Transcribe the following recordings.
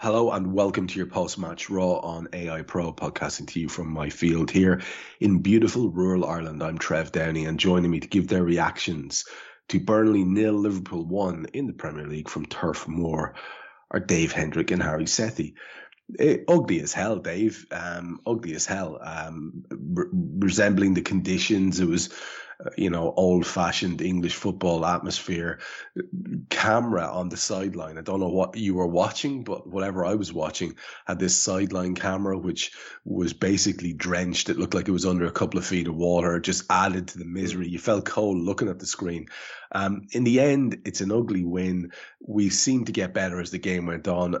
Hello and welcome to your post match Raw on AI Pro, podcasting to you from my field here in beautiful rural Ireland. I'm Trev Downey, and joining me to give their reactions to Burnley nil, Liverpool one in the Premier League from Turf Moor are Dave Hendrick and Hari Sethi. Eh, ugly as hell, Dave. Um, ugly as hell. Um, re- resembling the conditions. It was you know, old fashioned English football atmosphere, camera on the sideline. I don't know what you were watching, but whatever I was watching had this sideline camera, which was basically drenched. It looked like it was under a couple of feet of water, it just added to the misery. You felt cold looking at the screen. Um, in the end, it's an ugly win. We seemed to get better as the game went on.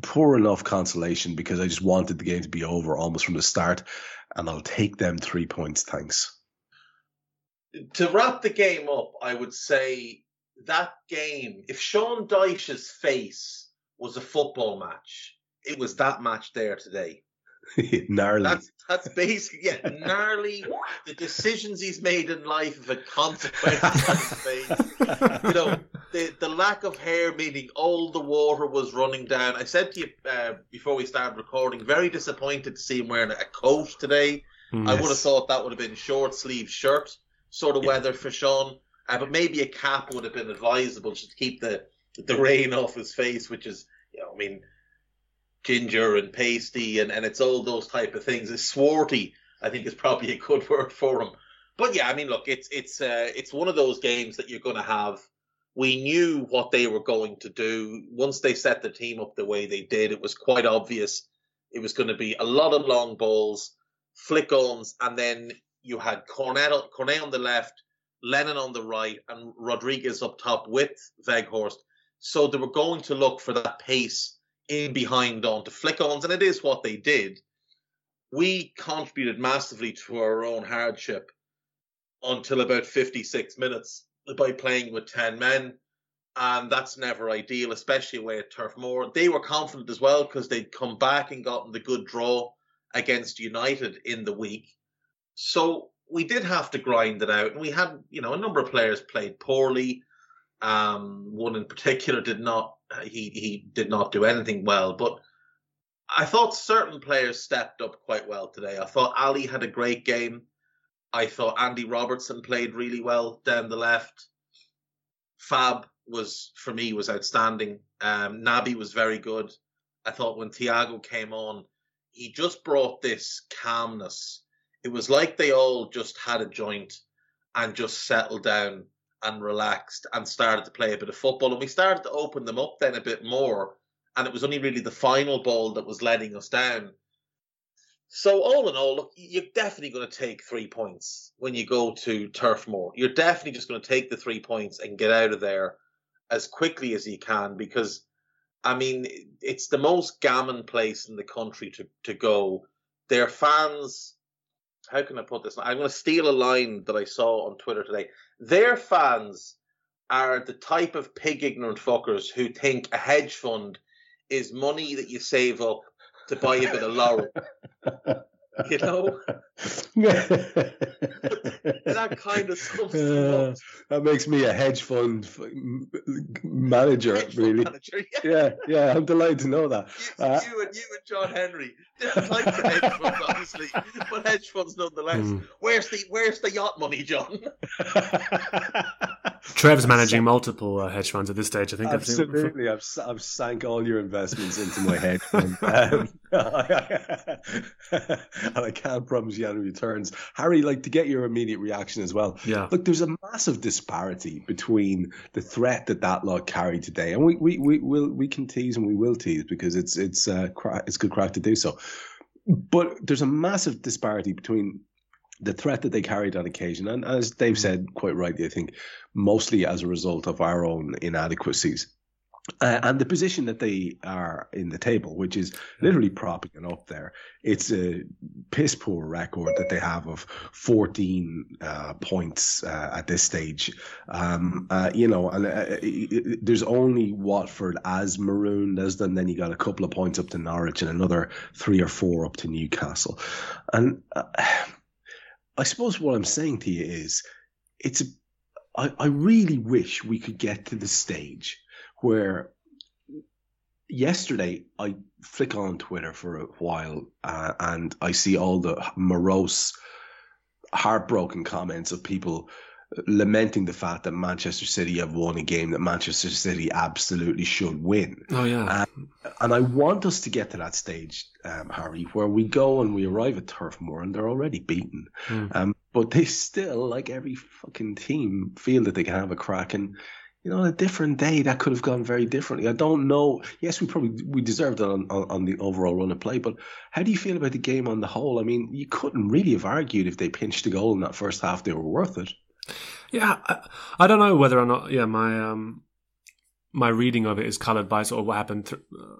Poor enough consolation because I just wanted the game to be over almost from the start. And I'll take them three points. Thanks to wrap the game up, I would say that game, if Sean Dyche's face was a football match, it was that match there today. gnarly. That's that's basically yeah, gnarly. the decisions he's made in life have a consequence face. You know, the the lack of hair, meaning all the water was running down. I said to you uh, before we started recording, very disappointed to see him wearing a coat today. Yes. I would have thought that would have been short sleeve shirt sort of yeah. weather for Sean. Uh, but maybe a cap would have been advisable just to keep the the rain off his face, which is, you know, I mean, ginger and pasty and, and it's all those type of things. It's swarty, I think is probably a good word for him. But yeah, I mean, look, it's it's uh, it's one of those games that you're going to have. We knew what they were going to do once they set the team up the way they did. It was quite obvious it was going to be a lot of long balls, flick ons, and then you had Cornet, Cornet on the left, Lennon on the right, and Rodriguez up top with Weghorst. So they were going to look for that pace in behind on onto flick-ons, and it is what they did. We contributed massively to our own hardship until about 56 minutes by playing with 10 men. And that's never ideal, especially away at Turf Moor. They were confident as well because they'd come back and gotten the good draw against United in the week. So we did have to grind it out, and we had, you know, a number of players played poorly. Um, one in particular did not he he did not do anything well, but I thought certain players stepped up quite well today. I thought Ali had a great game. I thought Andy Robertson played really well down the left. Fab was for me was outstanding. Um, Naby was very good. I thought when Thiago came on, he just brought this calmness it was like they all just had a joint and just settled down and relaxed and started to play a bit of football. And we started to open them up then a bit more. And it was only really the final ball that was letting us down. So all in all, look, you're definitely going to take three points when you go to Turf Moor. You're definitely just going to take the three points and get out of there as quickly as you can because, I mean, it's the most gammon place in the country to, to go. Their fans how can I put this? I'm going to steal a line that I saw on Twitter today. Their fans are the type of pig ignorant fuckers who think a hedge fund is money that you save up to buy a bit of laurel. you know, that kind of stuff. Uh, that makes me a hedge fund manager, hedge really. Manager, yeah. yeah. yeah, I'm delighted to know that. You, uh, you, and you and John Henry didn't like the hedge funds, obviously, but hedge funds nonetheless. Mm. Where's the Where's the yacht money, John? Trev's managing multiple uh, hedge funds at this stage. I think. Absolutely, I've, I've sank all your investments into my hedge fund, um, and I can't promise you any returns. Hari, like to get your immediate reaction as well. Yeah. Look, there's a massive disparity between the threat that that lot carried today, and we we we will we can tease and we will tease because it's it's uh, it's good crack to do so. But there's a massive disparity between the threat that they carried on occasion, and as Dave said quite rightly, I think mostly as a result of our own inadequacies. Uh, and the position that they are in the table, which is literally propping it up there, it's a piss poor record that they have of 14 uh, points uh, at this stage. Um, uh, you know, and uh, there's only Watford as marooned as them. Then you got a couple of points up to Norwich and another three or four up to Newcastle. And uh, I suppose what I'm saying to you is, it's a, I, I really wish we could get to the stage where yesterday I flick on Twitter for a while uh, and I see all the morose, heartbroken comments of people lamenting the fact that Manchester City have won a game that Manchester City absolutely should win. Oh yeah, and I want us to get to that stage, um, Hari, where we go and we arrive at Turf Moor and they're already beaten, mm. um, but they still, like every fucking team, feel that they can have a crack and you know, on a different day that could have gone very differently. I don't know. Yes, we probably we deserved it on, on, on, the overall run of play, but how do you feel about the game on the whole? I mean, you couldn't really have argued if they pinched a goal in that first half, they were worth it. Yeah, I, I don't know whether or not. Yeah, my um, my reading of it is coloured by sort of what happened th- uh,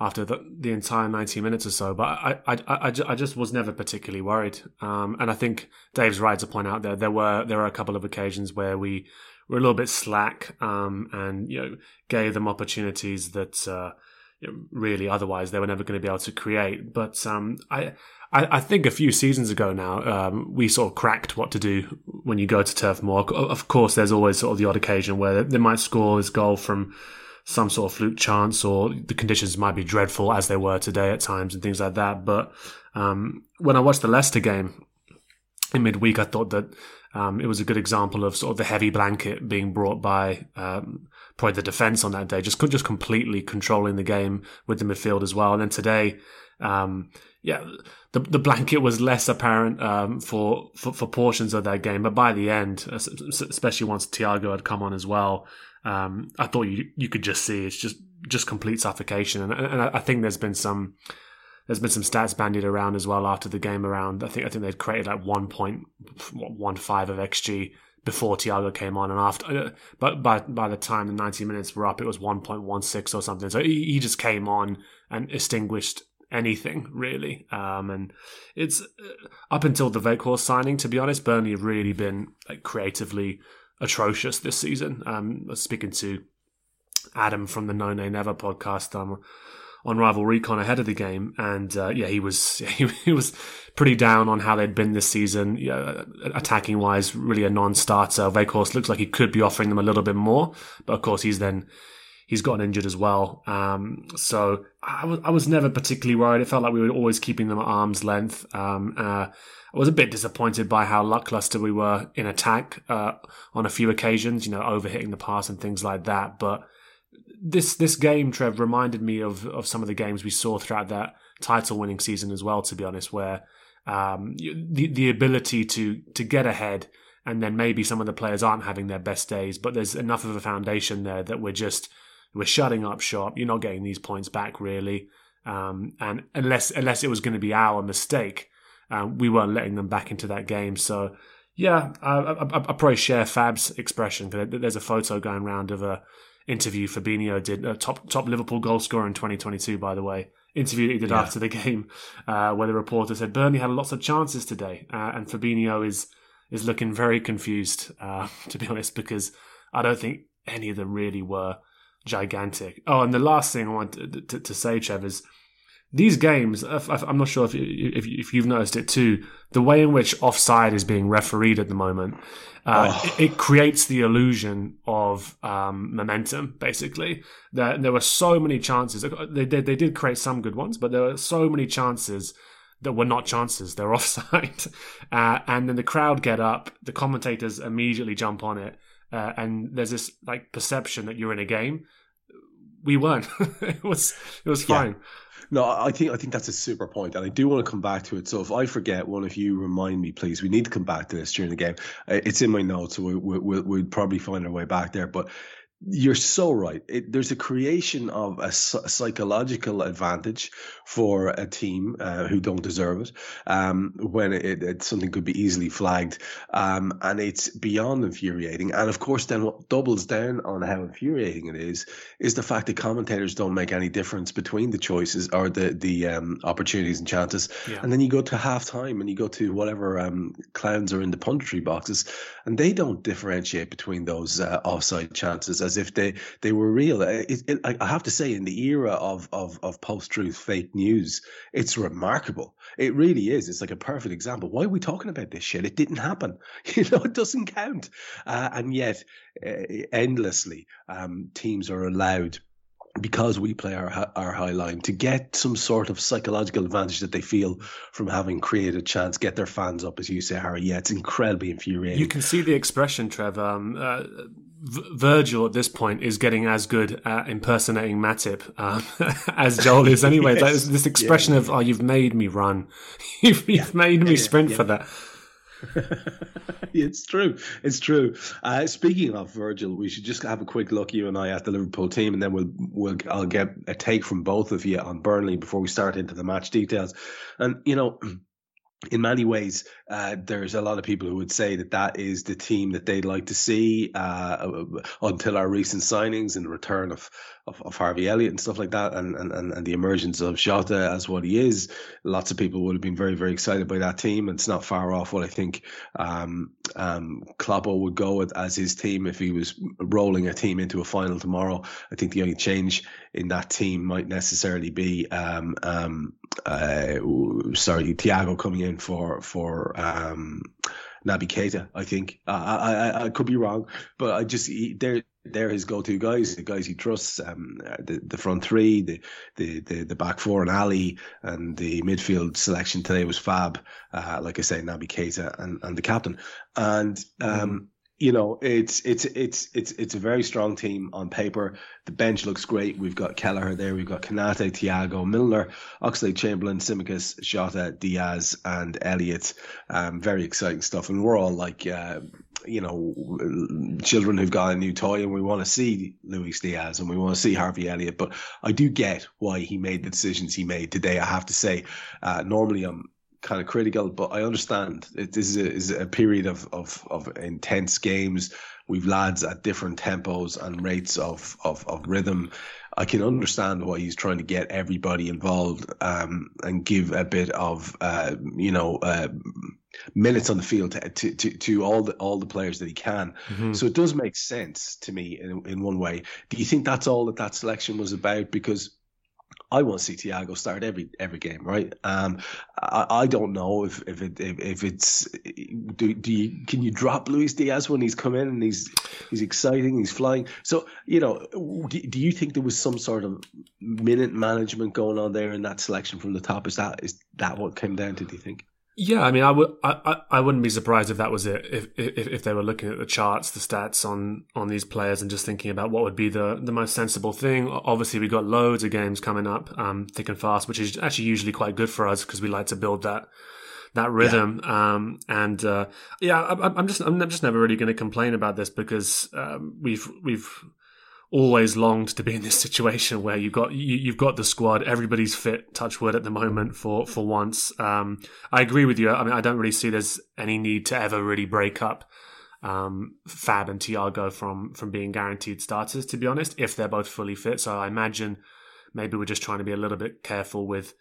after the, the entire 90 minutes or so. But I, I, I, I, just was never particularly worried. Um, and I think Dave's right to point out there there were there were a couple of occasions where we were a little bit slack um, and you know gave them opportunities that uh, really otherwise they were never going to be able to create. But um, I, I, I think a few seasons ago now um, we sort of cracked what to do when you go to Turf Moor. Of course, there's always sort of the odd occasion where they might score this goal from some sort of fluke chance or the conditions might be dreadful as they were today at times and things like that. But um, when I watched the Leicester game in midweek, I thought that um, it was a good example of sort of the heavy blanket being brought by um, probably the defense on that day, just just completely controlling the game with the midfield as well. And then today, um, yeah, the the blanket was less apparent um, for, for, for portions of that game, but by the end, especially once Thiago had come on as well, um, I thought you you could just see it's just just complete suffocation. And, and I think there's been some there's been some stats bandied around as well after the game. Around I think I think they'd created like one point one five of xG before Thiago came on, and after, uh, but by by the time the 90 minutes were up, it was 1.16 or something. So he, he just came on and extinguished anything really. Um, and it's uh, up until the Weghorst signing, to be honest, Burnley have really been like creatively atrocious this season. Um, speaking to Adam from the No Nay Never podcast, um, on Rival Recon ahead of the game, and uh, yeah, he was he, he, was pretty down on how they'd been this season, know, attacking wise, really a non-starter. Weghorst looks like he could be offering them a little bit more, but of course he's then he's gotten injured as well. Um, so I was I was never particularly worried. It felt like we were always keeping them at arm's length. Um, uh, I was a bit disappointed by how lackluster we were in attack uh, on a few occasions, you know, overhitting the pass and things like that, but this this game, Trev, reminded me of of some of the games we saw throughout that title winning season as well. To be honest, where um, the the ability to to get ahead and then maybe some of the players aren't having their best days, but there's enough of a foundation there that we're just we're shutting up shop. You're not getting these points back really, um, and unless unless it was going to be our mistake, um, we weren't letting them back into that game. So. Yeah, I, I, I probably share Fab's expression because there's a photo going around of a interview Fabinho did, uh, top top Liverpool goal scorer in 2022, by the way. Interview that he did yeah. after the game, uh, where the reporter said Burnley had lots of chances today, uh, and Fabinho is is looking very confused, uh, to be honest, because I don't think any of them really were gigantic. Oh, and the last thing I want to, to, to say, Trev, is these games, I'm not sure if, if, if you've noticed it too, the way in which offside is being refereed at the moment, uh, oh. it, it, creates the illusion of um, momentum. Basically, there, there were so many chances. They did they did create some good ones, but there were so many chances that were not chances. They're offside, uh, and then the crowd get up. The commentators immediately jump on it, uh, and there's this like perception that you're in a game. We weren't. it was it was fine. Yeah. No, I think I think that's a super point, and I do want to come back to it. So if I forget one, if you remind me, please. We need to come back to this during the game. It's in my notes, so we, we, we'll, we'll probably find our way back there. But you're so right. It, there's a creation of a, psychological advantage for a team uh, who don't deserve it um, when it, it, something could be easily flagged. Um, and it's beyond infuriating. And of course, then what doubles down on how infuriating it is is the fact that commentators don't make any difference between the choices or the, the um, opportunities and chances. Yeah. And then you go to halftime and you go to whatever um, clowns are in the punditry boxes, and they don't differentiate between those uh, offside chances as if they, they were real. It, it, I have to say, in the era of, of, of post truth fake news, it's remarkable. It really is. It's like a perfect example. Why are we talking about this shit? It didn't happen. You know, it doesn't count. Uh, and yet, uh, endlessly, um, teams are allowed because we play our our high line to get some sort of psychological advantage that they feel from having created a chance, get their fans up, as you say, Hari. Yeah, it's incredibly infuriating. You can see the expression, Trev. Um, uh, Virgil at this point is getting as good at impersonating Matip um, as Joel is anyway. yes. this expression yeah, yeah. of "Oh, you've made me run, you've, you've made me sprint for that." it's true. It's true. Uh, speaking of Virgil, we should just have a quick look, you and I, at the Liverpool team, and then we'll we'll I'll get a take from both of you on Burnley before we start into the match details. And you know, in many ways, uh, there's a lot of people who would say that that is the team that they'd like to see uh, until our recent signings and the return of, of, of, Harvey Elliott and stuff like that, and, and, and the emergence of Jota as what he is. Lots of people would have been very, very excited by that team. And it's not far off what I think um, um, Kloppo would go with as his team if he was rolling a team into a final tomorrow. I think the only change in that team might necessarily be, um, um, uh, sorry, Thiago coming in for for um, Naby Keita. I think I, I I could be wrong, but I just they're they're his go-to guys, the guys he trusts. Um, the the front three, the the the, the back four, and Ali, and the midfield selection today was fab. Uh, like I say, Naby Keita and and the captain, and um. Mm you know, it's it's it's it's it's a very strong team on paper. The bench looks great. We've got Kelleher there. We've got Konate, Thiago, Milner, Oxlade-Chamberlain, Tsimikas, Jota, Diaz, and Elliott. Um, very exciting stuff. And we're all like, uh, you know, children who've got a new toy, and we want to see Luis Diaz and we want to see Harvey Elliott. But I do get why he made the decisions he made today. I have to say, uh, normally I'm kind of critical, but I understand it, this is a, is a period of, of, of intense games. We've lads at different tempos and rates of, of, of rhythm. I can understand why he's trying to get everybody involved um, and give a bit of uh, you know uh, minutes on the field to, to, to, to, all the all the players that he can. Mm-hmm. So it does make sense to me in, in one way. Do you think that's all that that selection was about? Because I want to see Thiago start every every game, right? Um, I, I don't know if if it if, if it's do, do you can you drop Luis Diaz when he's come in and he's he's exciting, he's flying. So you know, do, do you think there was some sort of minute management going on there in that selection from the top? Is that is that what came down to? Do you think? Yeah, I mean, I would, I, I wouldn't be surprised if that was it. If, if if they were looking at the charts, the stats on on these players, and just thinking about what would be the the most sensible thing. Obviously, we've got loads of games coming up, um, thick and fast, which is actually usually quite good for us because we like to build that that rhythm. Yeah. Um, and uh, yeah, I, am just I'm just never really going to complain about this because um, we've we've always longed to be in this situation where you've got you, have got the squad, everybody's fit. Touch wood at the moment for for once. Um, I agree with you. I mean, I don't really see there's any need to ever really break up um, Fab and Thiago from from being guaranteed starters. To be honest, if they're both fully fit, so I imagine maybe we're just trying to be a little bit careful with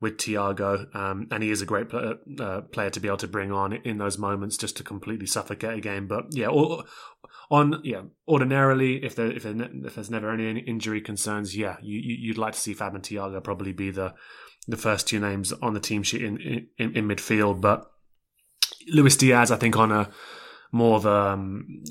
with Thiago, um, and he is a great play, uh, player to be able to bring on in those moments just to completely suffocate a game. But yeah, all, on yeah, ordinarily, if there if, there, if there's never any injury concerns, yeah, you, you'd like to see Fab and Thiago probably be the the first two names on the team sheet in in, in midfield, but Luis Diaz, I think, on a more of a um,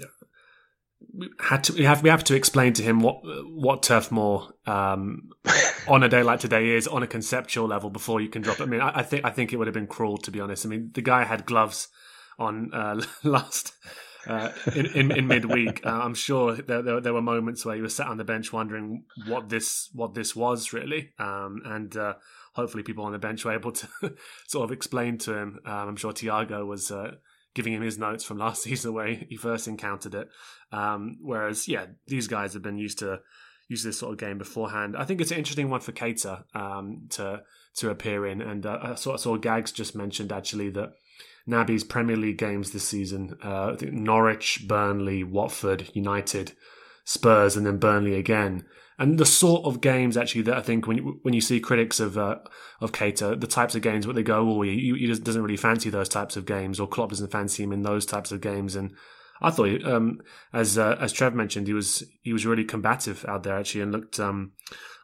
had to we have we have to explain to him what what Turf Moor um, on a day like today is on a conceptual level before you can drop it. I mean, I, I, think I think it would have been cruel to be honest. I mean, the guy had gloves on uh, last uh, in, in, in midweek. Uh, I'm sure there, there, there were moments where he was sat on the bench wondering what this what this was really, um, and uh, hopefully people on the bench were able to sort of explain to him. Um, I'm sure Thiago was uh, giving him his notes from last season where he first encountered it. Um, whereas, yeah, these guys have been used to use this sort of game beforehand. I think it's an interesting one for Keita um, to to appear in, and uh, I saw, I saw Gags just mentioned actually that Naby's Premier League games this season: uh, Norwich, Burnley, Watford, United, Spurs, and then Burnley again and the sort of games actually that I think when you, when you see critics of uh, of Keita, the types of games where they go, oh, he, he doesn't really fancy those types of games, or Klopp doesn't fancy him in those types of games, and I thought, um, as uh, as Trev mentioned, he was he was really combative out there actually, and looked um,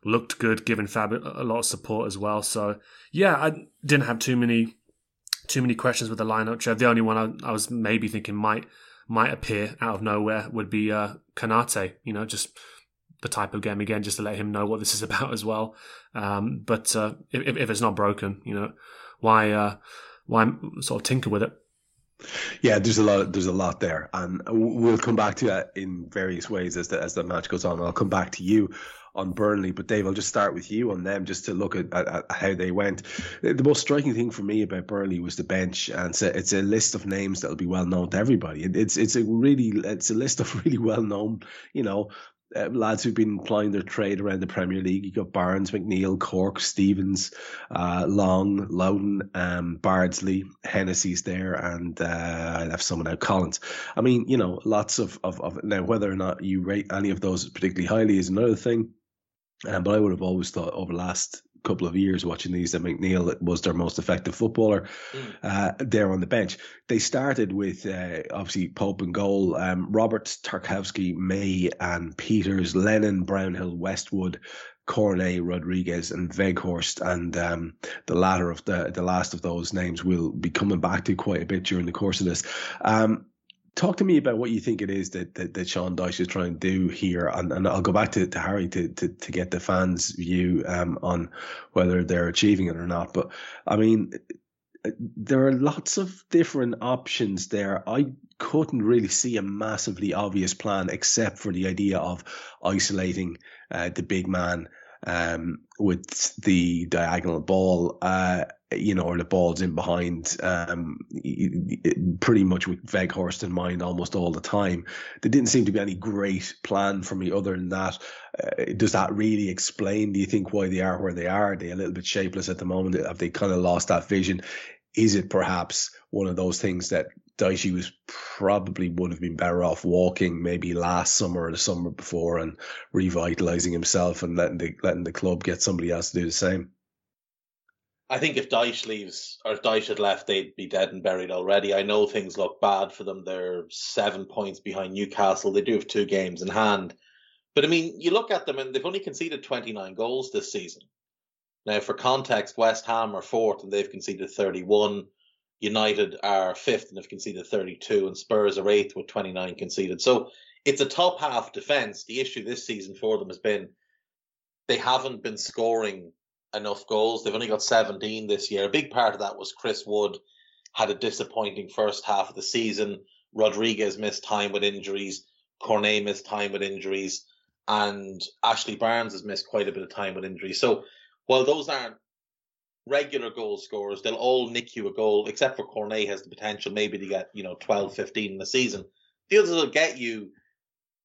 looked good, giving Fab a lot of support as well. So yeah, I didn't have too many too many questions with the lineup. The only one I, I was maybe thinking might might appear out of nowhere would be uh, Konate. You know, just the type of game again, just to let him know what this is about as well. Um, but uh, if, if, it's not broken, you know, why uh, why sort of tinker with it? Yeah, there's a lot. There's a lot there, and we'll come back to that in various ways as the as the match goes on. I'll come back to you on Burnley, but Dave, I'll just start with you on them just to look at, at, at how they went. The most striking thing for me about Burnley was the bench, and it's a, it's a list of names that'll be well known to everybody. It's it's a really it's a list of really well known, you know, uh, lads who've been plying their trade around the Premier League. You've got Barnes, McNeil, Cork, Stephens, uh, Long, Lowton, um, Bardsley, Hennessy's there, and uh, I left someone out, Collins. I mean, you know, lots of, of, of now whether or not you rate any of those particularly highly is another thing. Um, but I would have always thought over the last couple of years watching these that McNeil was their most effective footballer mm. uh, there on the bench. They started with uh, obviously Pope and goal, um, Roberts, Tarkowski, Mee, and Pieters, Lennon, Brownhill, Westwood. Cornet, Rodriguez, and Weghorst, and um, the latter of the the last of those names will be coming back to quite a bit during the course of this. Um, talk to me about what you think it is that, that, that Sean Dyche is trying to do here. And, and I'll go back to, to Harry to, to, to get the fans' view um, on whether they're achieving it or not. But I mean, there are lots of different options there. I couldn't really see a massively obvious plan except for the idea of isolating uh, the big man um, with the diagonal ball. Uh, you know, or the ball's in behind, um, pretty much with Weghorst in mind almost all the time. There didn't seem to be any great plan for me other than that. Uh, does that really explain, do you think, why they are where they are? Are they a little bit shapeless at the moment? Have they kind of lost that vision? Is it perhaps one of those things that Dyche was probably would have been better off walking maybe last summer or the summer before and revitalizing himself and letting the letting the club get somebody else to do the same? I think if Dyche leaves or if Dyche had left, they'd be dead and buried already. I know things look bad for them. They're seven points behind Newcastle. They do have two games in hand. But I mean, you look at them and they've only conceded 29 goals this season. Now, for context, West Ham are fourth and they've conceded 31. United are fifth and have conceded 32, and Spurs are eighth with 29 conceded. So it's a top half defence. The issue this season for them has been they haven't been scoring enough goals. They've only got 17 this year. A big part of that was Chris Wood had a disappointing first half of the season. Rodriguez missed time with injuries. Cornet missed time with injuries. And Ashley Barnes has missed quite a bit of time with injuries. So while those aren't regular goal scorers, they'll all nick you a goal, except for Cornet has the potential maybe to get, you know, 12, 15 in the season. The others will get you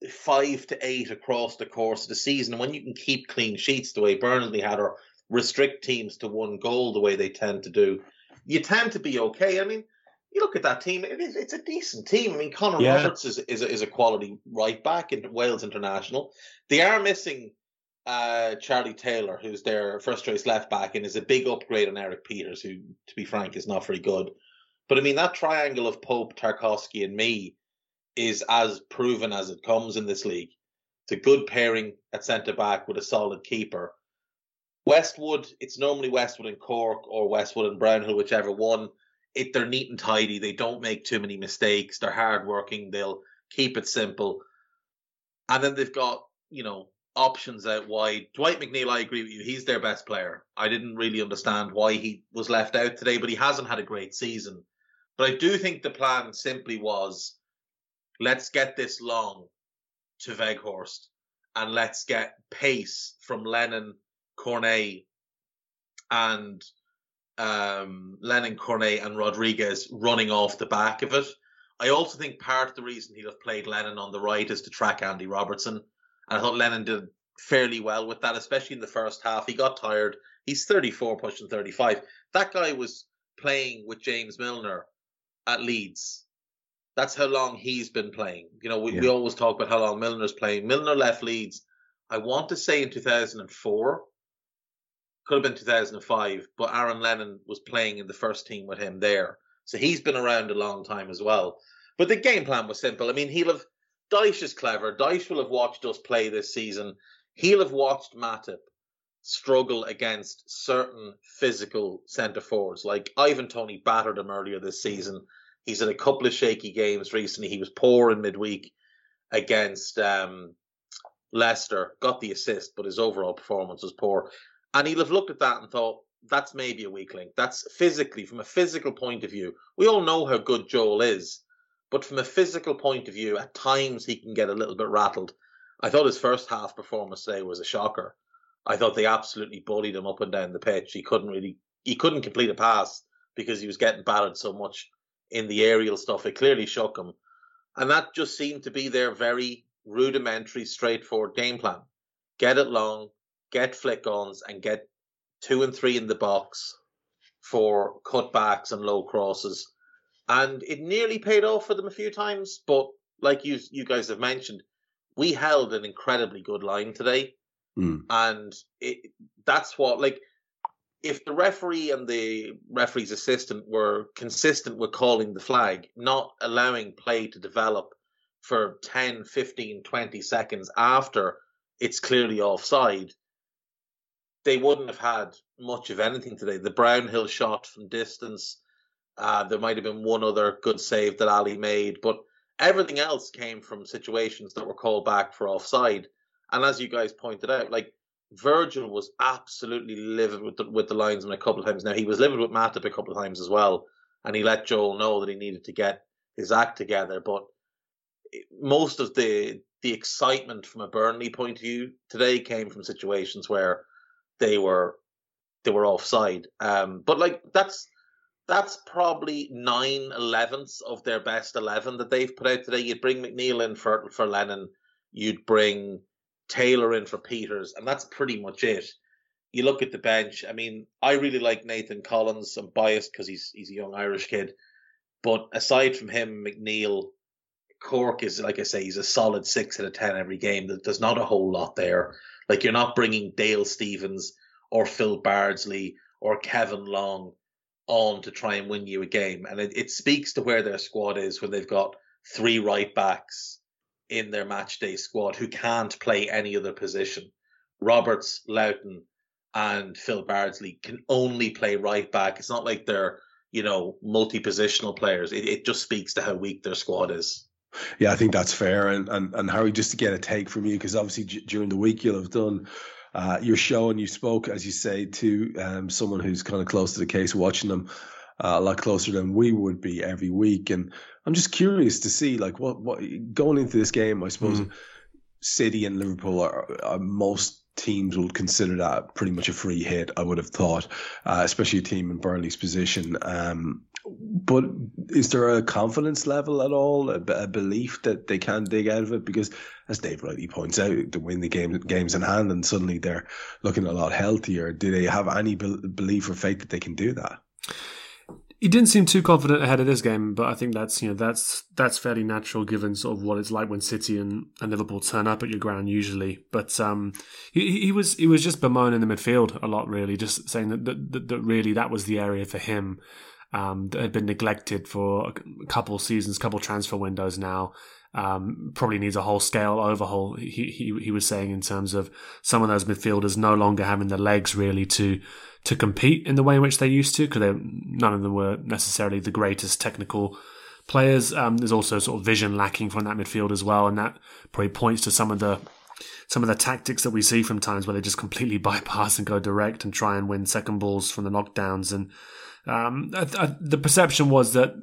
five to eight across the course of the season. When you can keep clean sheets the way Burnley had, or restrict teams to one goal the way they tend to do, you tend to be okay. I mean, you look at that team; it is, it's a decent team. I mean, Connor yeah. Roberts is is a, is a quality right back in Wales international. They are missing uh, Charlie Taylor, who's their first choice left back, and is a big upgrade on Erik Pieters, who, to be frank, is not very good. But I mean, that triangle of Pope, Tarkowski, and Mee is as proven as it comes in this league. It's a good pairing at centre back with a solid keeper. Westwood, it's normally Westwood and Cork or Westwood and Brownhill, whichever one. It they're neat and tidy. They don't make too many mistakes. They're hardworking. They'll keep it simple. And then they've got, you know, options out wide. Dwight McNeil, I agree with you. He's their best player. I didn't really understand why he was left out today, but he hasn't had a great season. But I do think the plan simply was let's get this long to Weghorst and let's get pace from Lennon, Cornet, and um, Lennon, Cornet, and Rodriguez running off the back of it. I also think part of the reason he'd have played Lennon on the right is to track Andy Robertson. And I thought Lennon did fairly well with that, especially in the first half. He got tired. He's 34, pushing 35. That guy was playing with James Milner at Leeds. That's how long he's been playing. You know, we, yeah. we always talk about how long Milner's playing. Milner left Leeds, I want to say in 2004. Could have been 2005, but Aaron Lennon was playing in the first team with him there. So he's been around a long time as well. But the game plan was simple. I mean, he'll have Dyche is clever. Dyche will have watched us play this season. He'll have watched Matip struggle against certain physical centre forwards. Like Ivan Toney battered him earlier this season. He's in a couple of shaky games recently. He was poor in midweek against um, Leicester, got the assist, but his overall performance was poor. And he'll have looked at that and thought, that's maybe a weak link. That's physically, from a physical point of view. We all know how good Joel is, but from a physical point of view, at times he can get a little bit rattled. I thought his first half performance today was a shocker. I thought they absolutely bullied him up and down the pitch. He couldn't really, he couldn't complete a pass because he was getting battered so much in the aerial stuff. It clearly shook him. And that just seemed to be their very rudimentary, straightforward game plan. Get it long, get flick ons, and get two and three in the box for cutbacks and low crosses. And it nearly paid off for them a few times, but like you you guys have mentioned, we held an incredibly good line today. Mm. And it, that's what like if the referee and the referee's assistant were consistent with calling the flag, not allowing play to develop for 10, 15, 20 seconds after it's clearly offside, they wouldn't have had much of anything today. The Brownhill shot from distance, uh, there might have been one other good save that Ali made, but everything else came from situations that were called back for offside. And as you guys pointed out, like Virgil was absolutely livid with the, with the linesman a couple of times. Now he was livid with Matip a couple of times as well, and he let Joel know that he needed to get his act together. But most of the the excitement from a Burnley point of view today came from situations where they were they were offside. Um, but like that's that's probably nine elevenths of their best eleven that they've put out today. You'd bring McNeil in for for Lennon, you'd bring Taylor in for Pieters, and that's pretty much it. You look at the bench. I mean, I really like Nathan Collins. I'm biased because he's he's a young Irish kid, but aside from him, McNeil, Cork is like I say, he's a solid six out of ten every game. There's not a whole lot there. Like you're not bringing Dale Stephens or Phil Bardsley or Kevin Long on to try and win you a game, and it, it speaks to where their squad is when they've got three right backs in their match day squad who can't play any other position. Roberts, Lowton, and Phil Bardsley can only play right back. It's not like they're, you know, multi positional players. It, it just speaks to how weak their squad is. Yeah, I think that's fair. And and, and Hari, just to get a take from you, because obviously d- during the week you'll have done uh, your show and you spoke, as you say, to um, someone who's kind of close to the case, watching them uh, a lot closer than we would be every week. And I'm just curious to see, like, what what going into this game. I suppose mm. City and Liverpool are, are most teams will consider that pretty much a free hit. I would have thought, uh, especially a team in Burnley's position. Um, but is there a confidence level at all, a, a, belief that they can dig out of it? Because, as Dave rightly points out, to win the game games in hand, and suddenly they're looking a lot healthier. Do they have any be- belief or faith that they can do that? He didn't seem too confident ahead of this game, but I think that's you know that's that's fairly natural given sort of what it's like when City and, and Liverpool turn up at your ground usually. But um, he, he was he was just bemoaning the midfield a lot, really, just saying that that, that really that was the area for him um, that had been neglected for a couple seasons, couple transfer windows now. um, probably needs a whole scale overhaul. He, he he was saying in terms of some of those midfielders no longer having the legs really to to compete in the way in which they used to because none of them were necessarily the greatest technical players. Um, there's also sort of vision lacking from that midfield as well, and that probably points to some of the some of the tactics that we see from times where they just completely bypass and go direct and try and win second balls from the knockdowns. And um, I, I, the perception was that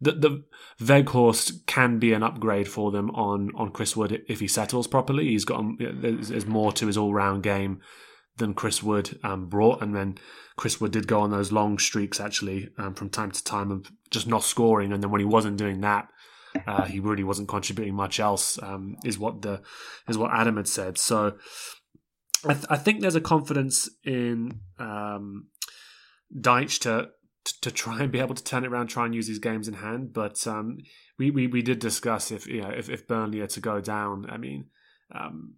the, the Weghorst can be an upgrade for them on on Chris Wood if he settles properly. He's got there's, there's more to his all round game than Chris Wood um, brought, and then Chris Wood did go on those long streaks actually um, from time to time of just not scoring, and then when he wasn't doing that, uh, he really wasn't contributing much else. Um, is what the is what Adam had said. So I, th- I think there's a confidence in um, Dyche to to try and be able to turn it around, try and use these games in hand. But um, we, we we did discuss if you know if, if Burnley are to go down. I mean, um,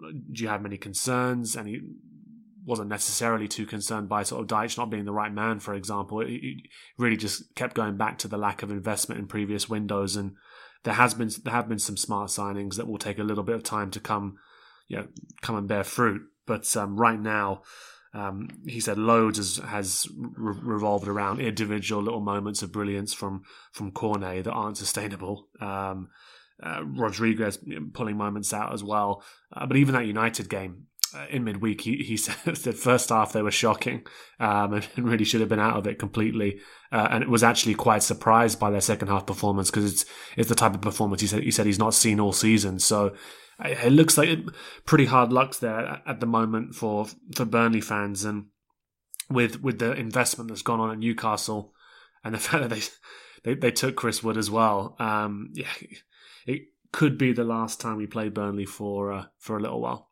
do you have many concerns? And he wasn't necessarily too concerned by sort of Dyche not being the right man, for example. He really just kept going back to the lack of investment in previous windows, and there has been there have been some smart signings that will take a little bit of time to come, you know, come and bear fruit. But um, right now. Um, he said loads has, has re- revolved around individual little moments of brilliance from from Cornet that aren't sustainable. Um, uh, Rodriguez pulling moments out as well. Uh, but even that United game in midweek, he, he said that first half they were shocking um, and, really should have been out of it completely. Uh, and it was actually quite surprised by their second half performance because it's it's the type of performance he said he said he's not seen all season. So it, it looks like pretty hard luck there at the moment for for Burnley fans and with with the investment that's gone on at Newcastle and the fact that they they, they took Chris Wood as well. Um, yeah, it could be the last time we play Burnley for uh, for a little while.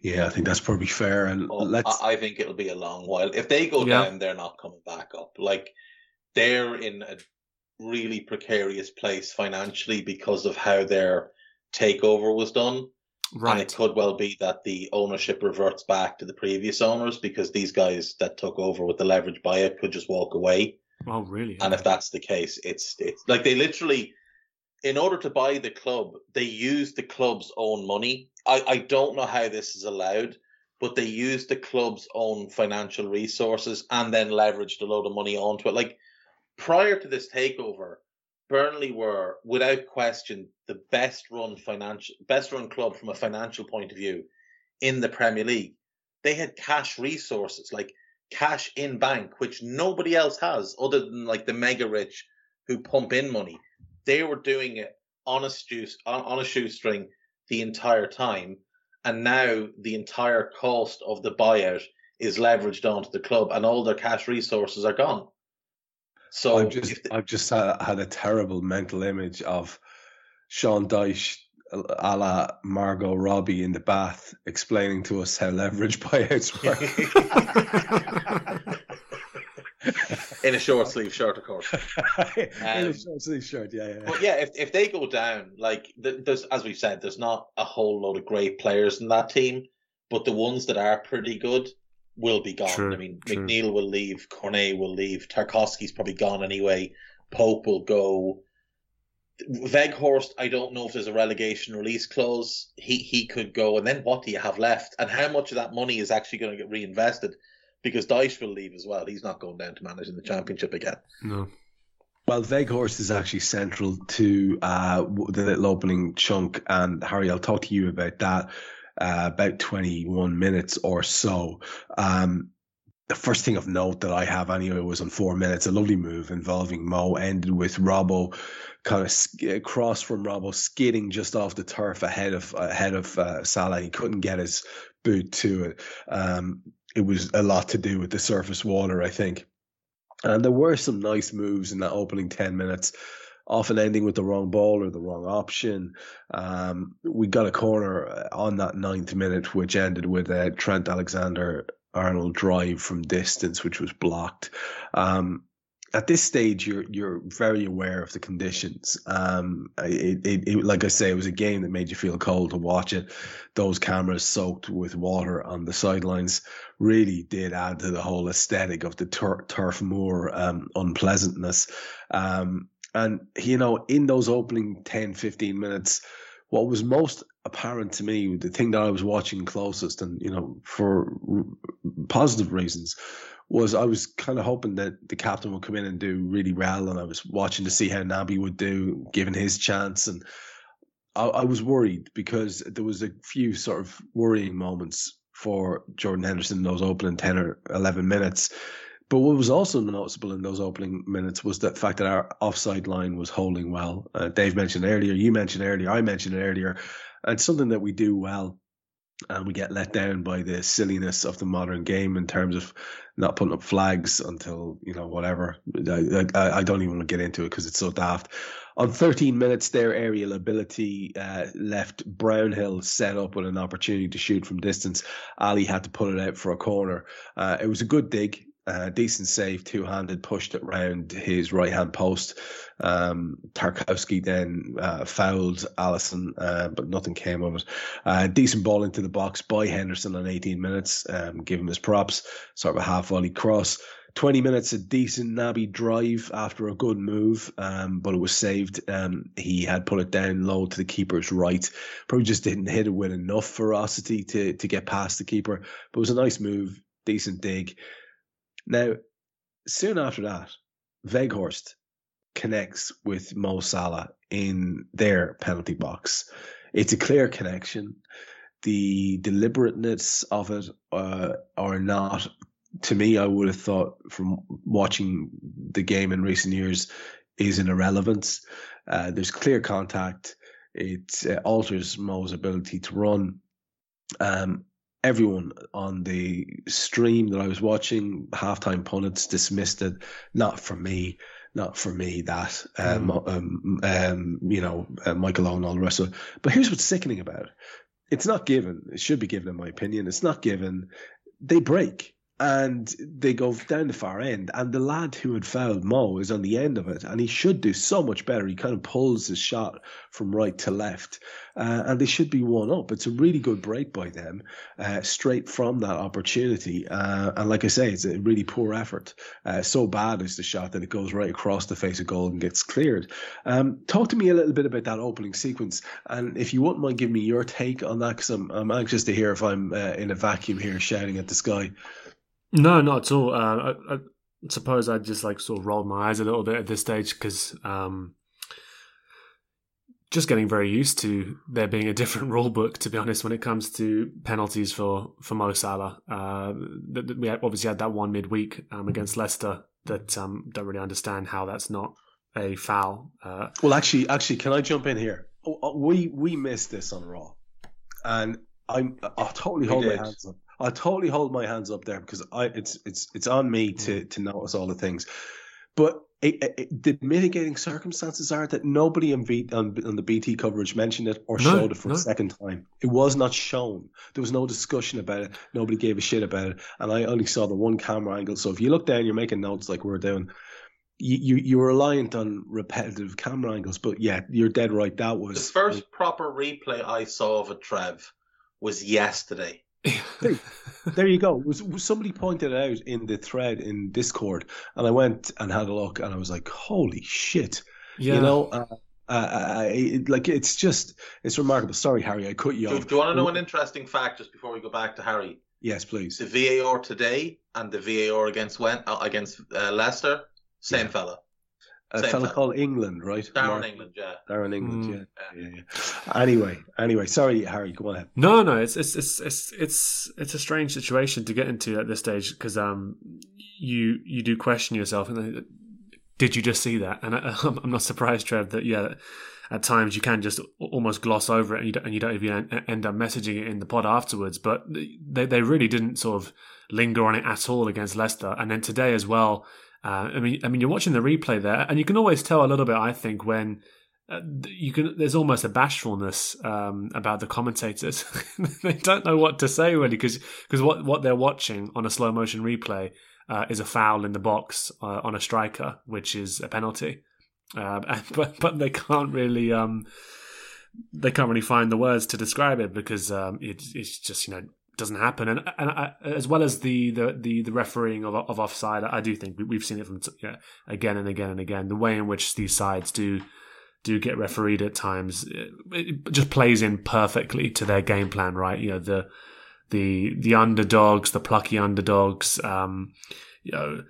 Yeah, I think that's probably fair. And oh, let's. I think it'll be a long while. If they go yeah. down, they're not coming back up. Like they're in a really precarious place financially because of how their takeover was done. Right. And it could well be that the ownership reverts back to the previous owners because these guys that took over with the leverage buyout could just walk away. Oh, really? And if that's the case, it's it's like they literally in order to buy the club, they use the club's own money. I, I don't know how this is allowed, but they used the club's own financial resources and then leveraged a load of money onto it. Like prior to this takeover, Burnley were without question the best run financial best run club from a financial point of view in the Premier League. They had cash resources, like cash in bank, which nobody else has other than like the mega rich who pump in money they were doing it on a, shoe, on a shoestring the entire time. And now the entire cost of the buyout is leveraged onto the club and all their cash resources are gone. So I've just, the, I've just had, had a terrible mental image of Sean Dyche a la Margot Robbie in the bath explaining to us how leverage buyouts work. in a short sleeve shirt, of course. Um, in a um, short sleeve shirt, yeah, yeah. But yeah, if if they go down, like there's as we've said, there's not a whole load of great players in that team, but the ones that are pretty good will be gone. True, I mean, true. McNeil will leave, Cornet will leave, Tarkowski's probably gone anyway. Pope will go. Weghorst, I don't know if there's a relegation release clause. He he could go, and then what do you have left? And how much of that money is actually going to get reinvested? Because Dyche will leave as well. He's not going down to manage in the championship again. No. Well, Weghorst is actually central to uh, the little opening chunk, and Hari, I'll talk to you about that. Uh, about 21 minutes or so. Um, the first thing of note that I have anyway was on four minutes, a lovely move involving Mo ended with Robbo kind of sk- cross from Robbo skidding just off the turf ahead of ahead of uh, Salah. He couldn't get his boot to it. Um, it was a lot to do with the surface water, I think. And there were some nice moves in that opening 10 minutes, often ending with the wrong ball or the wrong option. Um, we got a corner uh, on that ninth minute, which ended with a Trent Alexander Arnold drive from distance, which was blocked. Um, at this stage, you're you're very aware of the conditions. Um, it, it, it, like I say, it was a game that made you feel cold to watch it. Those cameras soaked with water on the sidelines really did add to the whole aesthetic of the tur- turf moor um, unpleasantness. Um, And, you know, in those opening 10, 15 minutes, what was most apparent to me, the thing that I was watching closest, and, you know, for positive reasons, was I was kind of hoping that the captain would come in and do really well. And I was watching to see how Naby would do, given his chance. And I, I was worried because there was a few sort of worrying moments for Jordan Henderson in those opening 10 or 11 minutes. But what was also noticeable in those opening minutes was the fact that our offside line was holding well. Uh, Dave mentioned earlier, you mentioned earlier, I mentioned earlier, and something that we do well and we get let down by the silliness of the modern game in terms of not putting up flags until you know whatever. I, I, I don't even want to get into it because it's so daft. On 13 minutes, their aerial ability uh, left Brownhill set up with an opportunity to shoot from distance. Ali had to put it out for a corner. Uh, it was a good dig. Uh, decent save, two handed, pushed it round his right hand post. Um, Tarkowski then uh, fouled Alisson, uh, but nothing came of it. Uh, decent ball into the box by Henderson on 18 minutes, um, give him his props, sort of a half volley cross. 20 minutes, a decent Naby drive after a good move, um, but it was saved. Um, he had put it down low to the keeper's right. Probably just didn't hit it with enough ferocity to, to get past the keeper, but it was a nice move, decent dig. Now, soon after that, Weghorst connects with Mo Salah in their penalty box. It's a clear connection. The deliberateness of it uh, or not, to me, I would have thought from watching the game in recent years, is an irrelevance. Uh, there's clear contact. It uh, alters Mo's ability to run. Um, everyone on the stream that I was watching, halftime pundits dismissed it. Not for me, not for me. That um, mm. um, um, you know, uh, Michael Owen, all the rest of it. But here's what's sickening about it: it's not given. It should be given, in my opinion. It's not given. They break and they go down the far end. And the lad who had fouled Mo is on the end of it, and he should do so much better. He kind of pulls his shot from right to left, uh, and they should be one up. It's a really good break by them, uh, straight from that opportunity. Uh, and like I say, it's a really poor effort. Uh, so bad is the shot that it goes right across the face of goal and gets cleared. Um, talk to me a little bit about that opening sequence, and if you wouldn't mind giving me your take on that, because I'm, I'm anxious to hear if I'm uh, in a vacuum here shouting at the sky. No, not at all. Uh, I, I, suppose I just like sort of rolled my eyes a little bit at this stage because um, just getting very used to there being a different rule book. To be honest, when it comes to penalties for for Mo Salah, uh, we obviously had that one midweek um, against Leicester that um, don't really understand how that's not a foul. Uh, well, actually, actually, can I jump in here? Oh, oh, we we missed this on Raw, and I'm I'll totally hold my hands up. I totally hold my hands up there because I it's it's it's on me to mm. to notice all the things, but it, it, the mitigating circumstances are that nobody on, v, on, on, the BT coverage mentioned it or no, showed it for no. a second time. It was not shown. There was no discussion about it. Nobody gave a shit about it, and I only saw the one camera angle. So if you look down, you're making notes like we're doing. You, you you're reliant on repetitive camera angles, but yeah, you're dead right. That was the first proper replay I saw of a Trev was yesterday there, there, you go. Was, was, somebody pointed it out in the thread in Discord, and I went and had a look, and I was like, "Holy shit!" Yeah. You know, uh, uh, uh it, like it's just it's remarkable. Sorry, Hari, I cut you do, off. Do you want to know an interesting fact just before we go back to Hari? Yes, please. The VAR today and the VAR against when uh, against uh, Leicester, same yeah. fella a Same fella called England, right? Darren Mark, England, yeah. Darren England, mm. yeah. Yeah, yeah. Anyway, anyway, sorry, Hari, go ahead. No, no, it's it's it's it's it's it's a strange situation to get into at this stage because um you you do question yourself and did you just see that? And I, am not surprised, Trev, that yeah, at times you can just almost gloss over it and you don't, and you don't even end up messaging it in the pod afterwards. But they they really didn't sort of linger on it at all against Leicester, and then today as well uh, I mean, I mean, you're watching the replay there, and you can always tell a little bit. I think when uh, you can, there's almost a bashfulness um, about the commentators. they don't know what to say really, because because what what they're watching on a slow motion replay uh, is a foul in the box uh, on a striker, which is a penalty. Uh, and, but but they can't really um, they can't really find the words to describe it because um, it, it's just you know doesn't happen. And and I, as well as the the the, the refereeing of, of offside, I do think we've seen it from yeah, again and again and again. The way in which these sides do do get refereed at times, it, it just plays in perfectly to their game plan, right? You know the the the underdogs, the plucky underdogs. Um, you know,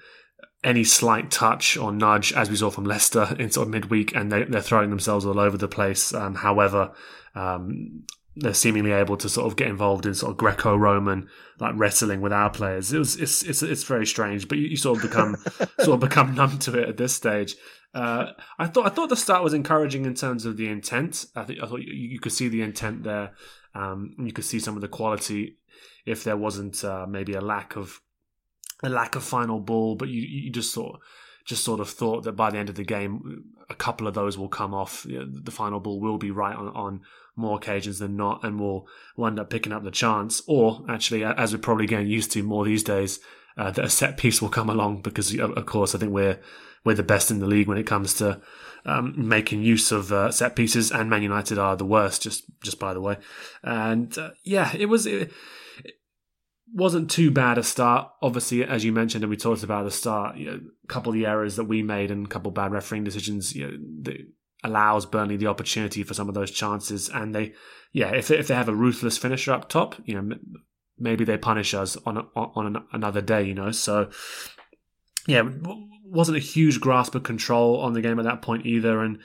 any slight touch or nudge, as we saw from Leicester in sort of midweek, and they, are throwing themselves all over the place. Um, however, um, they're seemingly able to sort of get involved in sort of Greco-Roman like wrestling with our players. It was it's it's, it's very strange, but you, you sort of become sort of become numb to it at this stage. Uh, I thought I thought the start was encouraging in terms of the intent. I think I thought you, you could see the intent there. Um, you could see some of the quality if there wasn't uh, maybe a lack of a lack of final ball, but you you just sort just sort of thought that by the end of the game, a couple of those will come off. The final ball will be right on, on more occasions than not, and we'll, we'll end up picking up the chance. Or actually, as we're probably getting used to more these days, uh, that a set piece will come along because, of course, I think we're we're the best in the league when it comes to um, making use of uh, set pieces, and Man United are the worst. Just just by the way, and uh, yeah, it was. It, wasn't too bad a start. Obviously, as you mentioned, and we talked about the start, you know, a couple of the errors that we made and a couple of bad refereeing decisions, you know, allows Burnley the opportunity for some of those chances. And they, yeah, if they, if they have a ruthless finisher up top, you know, maybe they punish us on a, on another day. You know, so yeah, wasn't a huge grasp of control on the game at that point either. And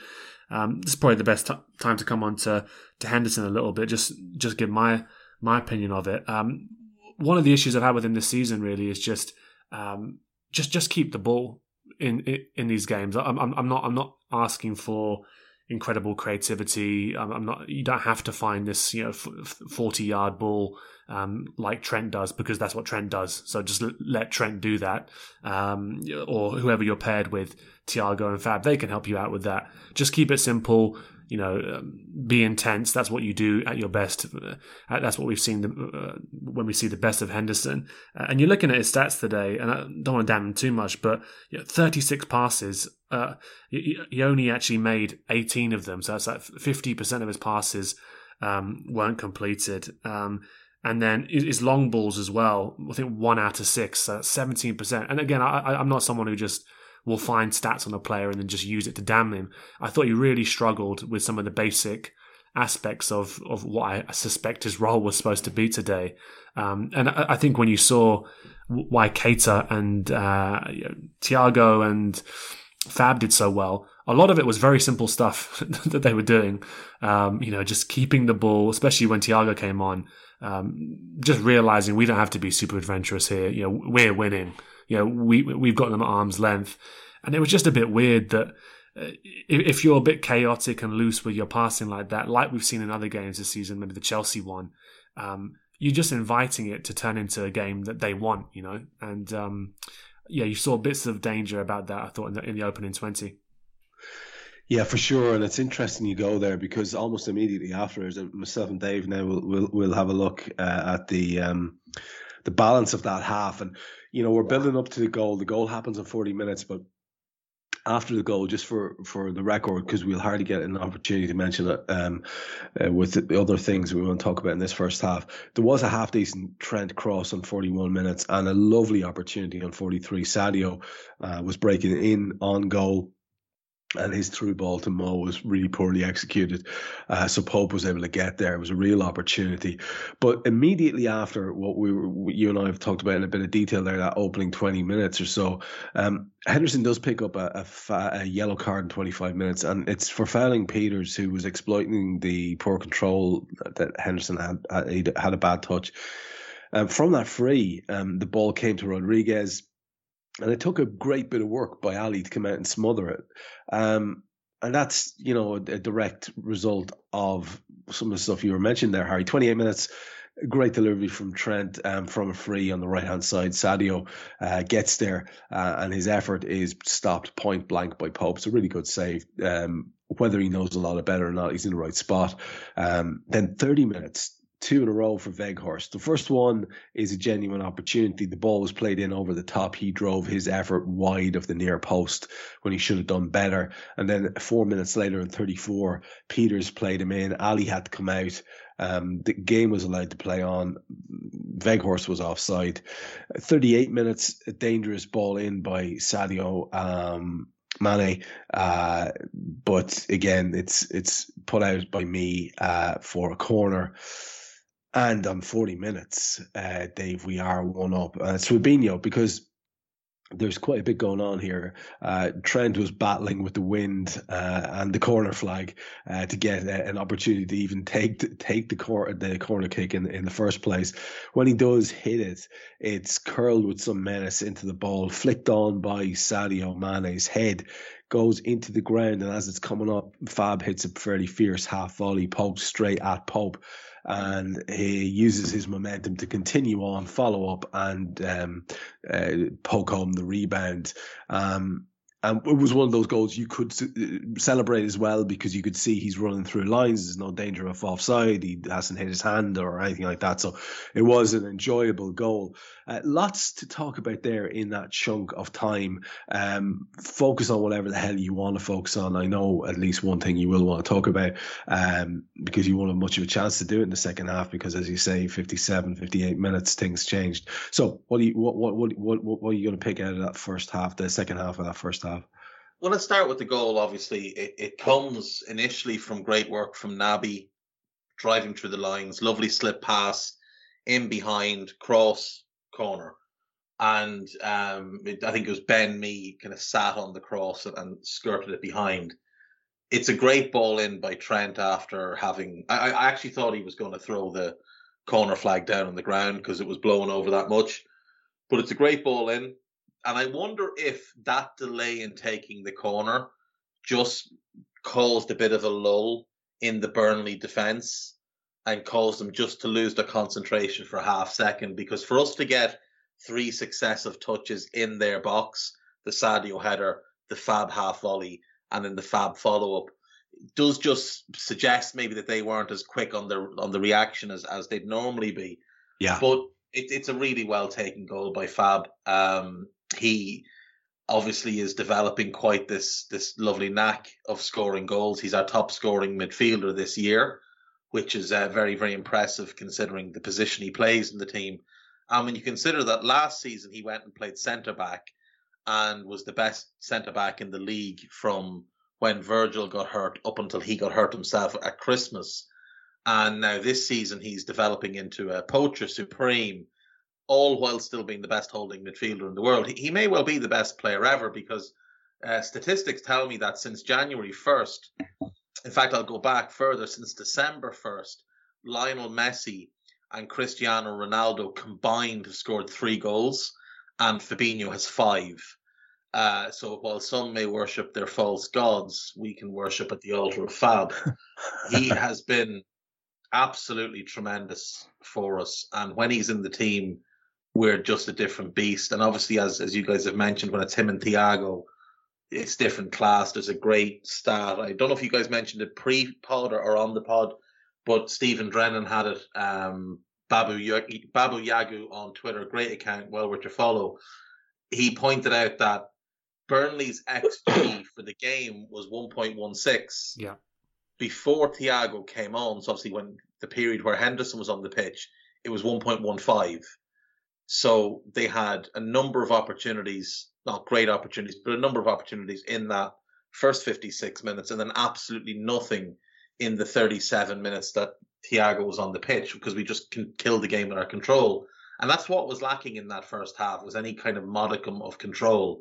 um, this is probably the best t- time to come on to to Henderson a little bit. Just just give my my opinion of it. Um, one of the issues I've had with him this season really is just um, just just keep the ball in in, in these games. I'm, I'm, I'm not I'm not asking for incredible creativity. I'm, not. You don't have to find this you know forty yard ball um, like Trent does because that's what Trent does. So just l- let Trent do that, um, or whoever you're paired with, Thiago and Fab, they can help you out with that. Just keep it simple you know, um, be intense. That's what you do at your best. Uh, that's what we've seen the, uh, when we see the best of Henderson. Uh, and you're looking at his stats today, and I don't want to damn him too much, but you know, 36 passes. Uh, he, only actually made 18 of them, so that's like 50% of his passes um, weren't completed. Um, and then his long balls as well. I think one out of six, so 17%. And again, I, I'm not someone who just will find stats on a player and then just use it to damn him. I thought he really struggled with some of the basic aspects of, of what I suspect his role was supposed to be today. Um, and I, I, think when you saw why Keita and uh, and Fab did so well, a lot of it was very simple stuff that they were doing. Um, you know, just keeping the ball, especially when Thiago came on. Um, just realizing we don't have to be super adventurous here. You know, we're winning you know, we we've got them at arm's length, and it was just a bit weird that uh, if you're a bit chaotic and loose with your passing like that, like we've seen in other games this season, maybe the Chelsea one, um, you're just inviting it to turn into a game that they want, you know. And um, yeah, you saw bits of danger about that. I thought in the, in the opening twenty. Yeah, for sure, and it's interesting you go there because almost immediately afterwards, myself and Dave now will will will have a look uh, at the um, the balance of that half and you know, we're building up to the goal. The goal happens in 40 minutes, but after the goal, just for, for the record, because we'll hardly get an opportunity to mention it um, uh, with the other things we want to talk about in this first half. There was a half decent Trent cross on 41 minutes and a lovely opportunity on 43. Sadio uh, was breaking in on goal and his through ball to Mo was really poorly executed. Uh, so Pope was able to get there. It was a real opportunity. But immediately after what we were, you and I have talked about in a bit of detail there, that opening 20 minutes or so, um, Henderson does pick up a, a, a, yellow card in 25 minutes, and it's for fouling Pieters, who was exploiting the poor control that Henderson had, had, had a bad touch. Um, from that free, um, the ball came to Rodriguez and it took a great bit of work by Ali to come out and smother it. Um, and that's, you know, a, a, direct result of some of the stuff you were mentioning there, Hari. 28 minutes, great delivery from Trent um, from a free on the right hand side. Sadio uh, gets there, uh, and his effort is stopped point blank by Pope. It's a really good save. Um, whether he knows a lot of better or not, he's in the right spot. Um, then 30 minutes, two in a row for Weghorst. The first one is a genuine opportunity. The ball was played in over the top. He drove his effort wide of the near post when he should have done better. And then four minutes later in 34, Pieters played him in. Ali had to come out. Um, the game was allowed to play on. Weghorst was offside. 38 minutes, a dangerous ball in by Sadio um, Mane, uh, but again, it's it's put out by Mee uh, for a corner. And on 40 minutes, uh, Dave, we are one up. Uh, it's Fabinho because there's quite a bit going on here. Uh, Trent was battling with the wind uh, and the corner flag uh, to get a, an opportunity to even take the, take the, cor- the corner kick in, in the first place. When he does hit it, it's curled with some menace into the ball, flicked on by Sadio Mane's head, goes into the ground, and as it's coming up, Fab hits a fairly fierce half volley, Pope straight at Pope and he uses his momentum to continue on, follow up, and um, uh, poke home the rebound. Um, and it was one of those goals you could uh, celebrate as well because you could see he's running through lines. There's no danger of offside. He hasn't hit his hand or anything like that. So it was an enjoyable goal. Uh, lots to talk about there in that chunk of time. Um, focus on whatever the hell you want to focus on. I know at least one thing you will want to talk about um, because you won't have much of a chance to do it in the second half because, as you say, 57, 58 minutes, things changed. So what you what what what what, what are you going to pick out of that first half, the second half of that first half? Well, let's start with the goal. Obviously, it, it comes initially from great work from Naby, driving through the lines, lovely slip pass in behind, cross, corner. And um, it, I think it was Ben Mee kind of sat on the cross and, and, skirted it behind. It's a great ball in by Trent after having. I, I actually thought he was going to throw the corner flag down on the ground because it was blowing over that much. But it's a great ball in and I wonder if that delay in taking the corner just caused a bit of a lull in the Burnley defence and caused them just to lose their concentration for a half second. Because for us to get three successive touches in their box, the Sadio header, the Fab half volley, and then the Fab follow up, does just suggest maybe that they weren't as quick on the on the reaction as as they'd normally be. Yeah. But it, it's a really well taken goal by Fab. Um, he obviously is developing quite this this lovely knack of scoring goals. He's our top scoring midfielder this year, which is uh, very very impressive considering the position he plays in the team. And when you consider that last season he went and played centre back and was the best centre back in the league from when Virgil got hurt up until he got hurt himself at Christmas. And now this season he's developing into a poacher supreme all while still being the best holding midfielder in the world. He, he may well be the best player ever because uh, statistics tell me that since January 1st, in fact, I'll go back further, since December 1st, Lionel Messi and Cristiano Ronaldo combined have scored three goals, and Fabinho has five. Uh, so while some may worship their false gods, we can worship at the altar of Fab. he has been absolutely tremendous for us, and when he's in the team, we're just a different beast. And obviously, as as you guys have mentioned, when it's him and Thiago, it's different class. There's a great stat. I don't know if you guys mentioned it pre-pod or, or on the pod, but Stephen Drennan had it. Um, Babu Babu Yagu on Twitter, great account, well worth your follow. He pointed out that Burnley's XG for the game was 1.16. Yeah. Before Thiago came on, so obviously when the period where Henderson was on the pitch, it was 1.15. So they had a number of opportunities, not great opportunities, but a number of opportunities in that first 56 minutes, and then absolutely nothing in the 37 minutes that Thiago was on the pitch because we just can kill the game in our control. And that's what was lacking in that first half was any kind of modicum of control.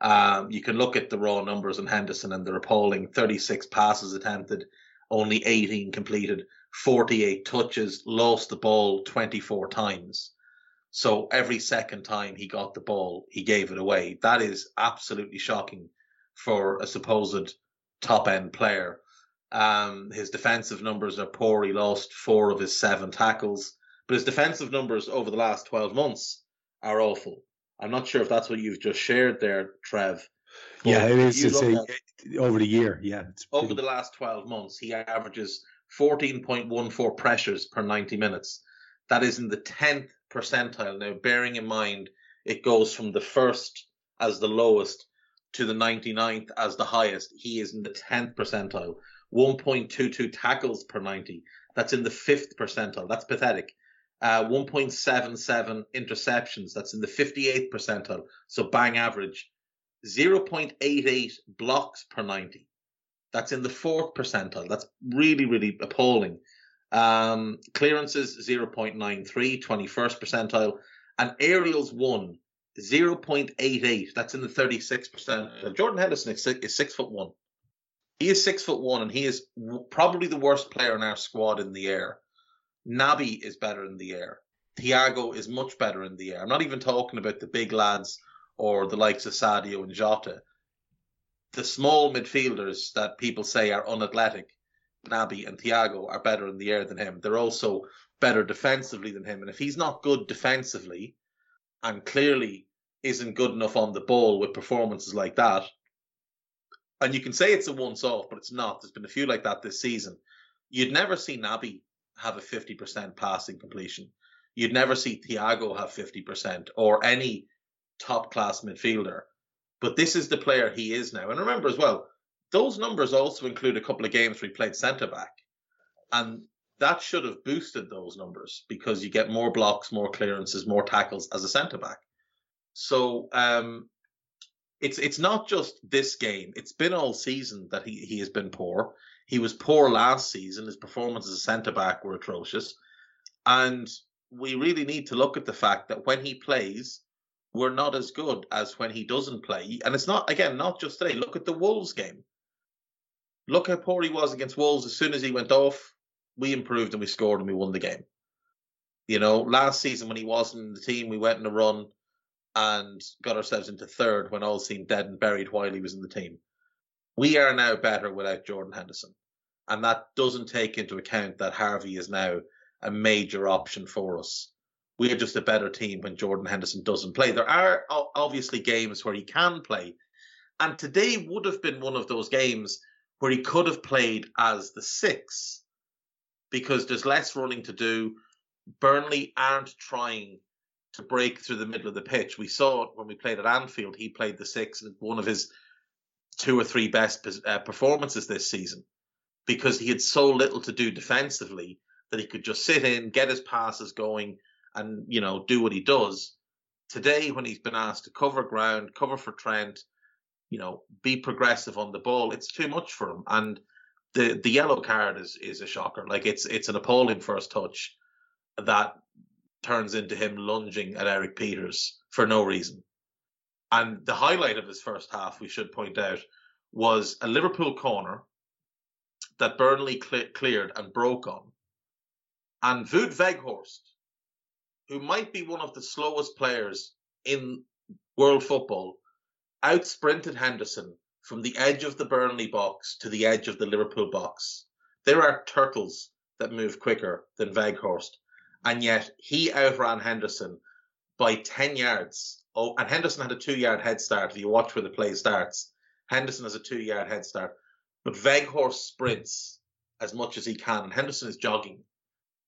Um, you can look at the raw numbers in Henderson and they're appalling 36 passes attempted, only 18 completed, 48 touches, lost the ball 24 times. So every second time he got the ball, he gave it away. That is absolutely shocking for a supposed top end player. Um, his defensive numbers are poor. He lost four of his seven tackles, but his defensive numbers over the last 12 months are awful. I'm not sure if that's what you've just shared there, Trev. Yeah, it is. It's a, over the year. Yeah. over the last 12 months, he averages 14.14 pressures per 90 minutes. That is in the 10th percentile. Now, bearing in mind, it goes from the first as the lowest to the 99th as the highest. He is in the 10th percentile. 1.22 tackles per 90. That's in the fifth percentile. That's pathetic. Uh, 1.77 interceptions. That's in the 58th percentile. So bang average. 0.88 blocks per 90. That's in the fourth percentile. That's really, really appalling. Um, clearances 0.93, 21st percentile. And aerials 1, 0.88. That's in the 36th percentile. Jordan Henderson is six, is six foot one. He is six foot one, and he is probably the worst player in our squad in the air. Naby is better in the air. Thiago is much better in the air. I'm not even talking about the big lads or the likes of Sadio and Jota. The small midfielders that people say are unathletic, Naby and Thiago, are better in the air than him. They're also better defensively than him. And if he's not good defensively and clearly isn't good enough on the ball with performances like that, and you can say it's a once off, but it's not. There's been a few like that this season. You'd never see Naby have a 50% passing completion. You'd never see Thiago have 50% or any top class midfielder. But this is the player he is now. And remember as well, those numbers also include a couple of games he played centre back. And that should have boosted those numbers because you get more blocks, more clearances, more tackles as a centre back. So um, it's it's not just this game. It's been all season that he, he has been poor. He was poor last season. His performance as a centre back were atrocious. And we really need to look at the fact that when he plays, we're not as good as when he doesn't play. And it's not again, not just today. Look at the Wolves game. Look how poor he was against Wolves as soon as he went off. We improved and we scored and we won the game. You know, last season when he wasn't in the team, we went on a run and got ourselves into third when all seemed dead and buried while he was in the team. We are now better without Jordan Henderson. And that doesn't take into account that Harvey is now a major option for us. We are just a better team when Jordan Henderson doesn't play. There are obviously games where he can play. And today would have been one of those games where he could have played as the six because there's less running to do. Burnley aren't trying to break through the middle of the pitch. We saw it when we played at Anfield. He played the six, and one of his two or three best uh, performances this season, because he had so little to do defensively that he could just sit in, get his passes going, and you know do what he does. Today, when he's been asked to cover ground, cover for Trent, you know, be progressive on the ball, it's too much for him. And the the yellow card is is a shocker. Like it's it's an appalling first touch that turns into him lunging at Erik Pieters for no reason. And the highlight of his first half, we should point out, was a Liverpool corner that Burnley cl- cleared and broke on. And Wout Weghorst, who might be one of the slowest players in world football, outsprinted Henderson from the edge of the Burnley box to the edge of the Liverpool box. There are turtles that move quicker than Weghorst and yet he outran Henderson by 10 yards. Oh, and Henderson had a two yard head start. If you watch where the play starts, Henderson has a two yard head start. But Weghorst sprints as much as he can, and Henderson is jogging.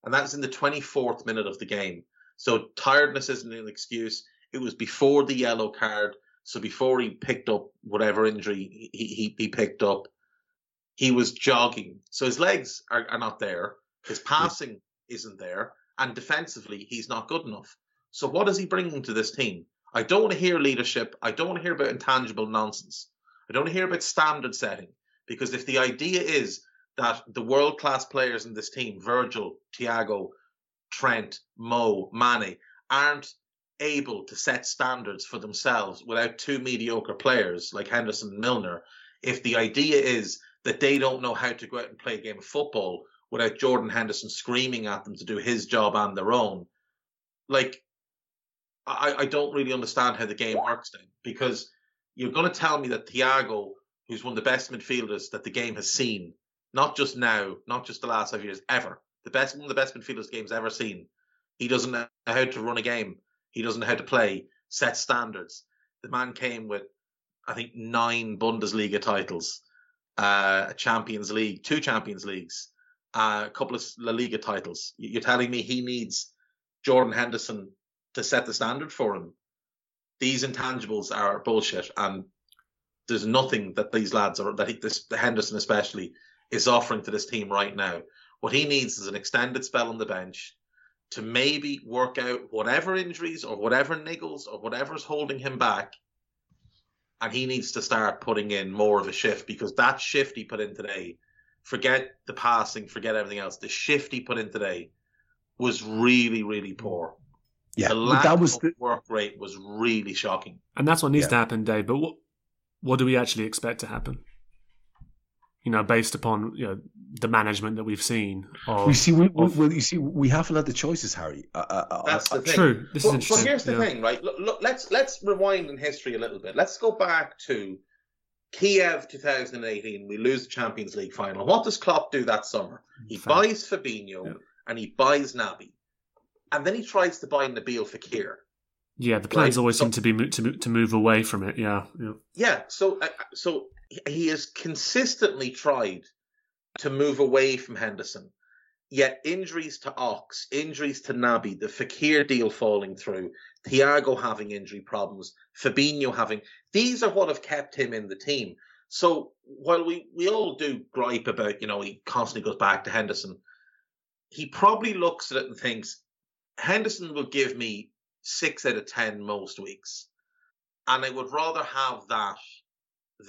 And that's in the 24th minute of the game. So tiredness isn't an excuse. It was before the yellow card. So before he picked up whatever injury he, he, he picked up, he was jogging. So his legs are, are not there. His passing isn't there and defensively he's not good enough. So what is he bringing to this team? I don't want to hear leadership. I don't want to hear about intangible nonsense. I don't want to hear about standard setting because if the idea is that the world class players in this team, Virgil, Thiago, Trent, Mo, Mane, aren't able to set standards for themselves without two mediocre players like Henderson and Milner, if the idea is that they don't know how to go out and play a game of football, without Jordan Henderson screaming at them to do his job and their own. Like, I, I don't really understand how the game works then because you're going to tell me that Thiago, who's one of the best midfielders that the game has seen, not just now, not just the last five years, ever, the best one of the best midfielders the game's ever seen. He doesn't know how to run a game. He doesn't know how to play, set standards. The man came with, I think, nine Bundesliga titles, uh, a Champions League, two Champions Leagues, a couple of La Liga titles. You're telling me he needs Jordan Henderson to set the standard for him. These intangibles are bullshit, and there's nothing that these lads are that he, this Henderson especially is offering to this team right now. What he needs is an extended spell on the bench to maybe work out whatever injuries or whatever niggles or whatever's holding him back. And he needs to start putting in more of a shift because that shift he put in today, forget the passing, forget everything else. The shift he put in today was really, really poor. Yeah, the lack that was of the, work rate was really shocking. And that's what needs Yeah. to happen, Dave. But what what do we actually expect to happen? You know, based upon you know the management that we've seen. Of, we see. We, we, of- well, you see, we haven't had the choices, Hari. Uh, uh, uh, That's the uh, thing. True. This But, is but interesting. here's the yeah. thing, right? Look, look, let's let's rewind in history a little bit. Let's go back to Kiev 2018. We lose the Champions League final. What does Klopp do that summer? He Fine. buys Fabinho Yeah. and he buys Naby, and then he tries to buy Nabil Fekir. Yeah, the plans Right, always so- seem to be mo- to mo- to move away from it. Yeah, yeah. Yeah, so uh, so he- has consistently tried to move away from Henderson. Yet injuries to Ox, injuries to Naby, the Fekir deal falling through, Thiago having injury problems, Fabinho having these are what have kept him in the team. So while we, we all do gripe about, you know, he constantly goes back to Henderson, he probably looks at it and thinks, Henderson will give me six out of ten most weeks. And I would rather have that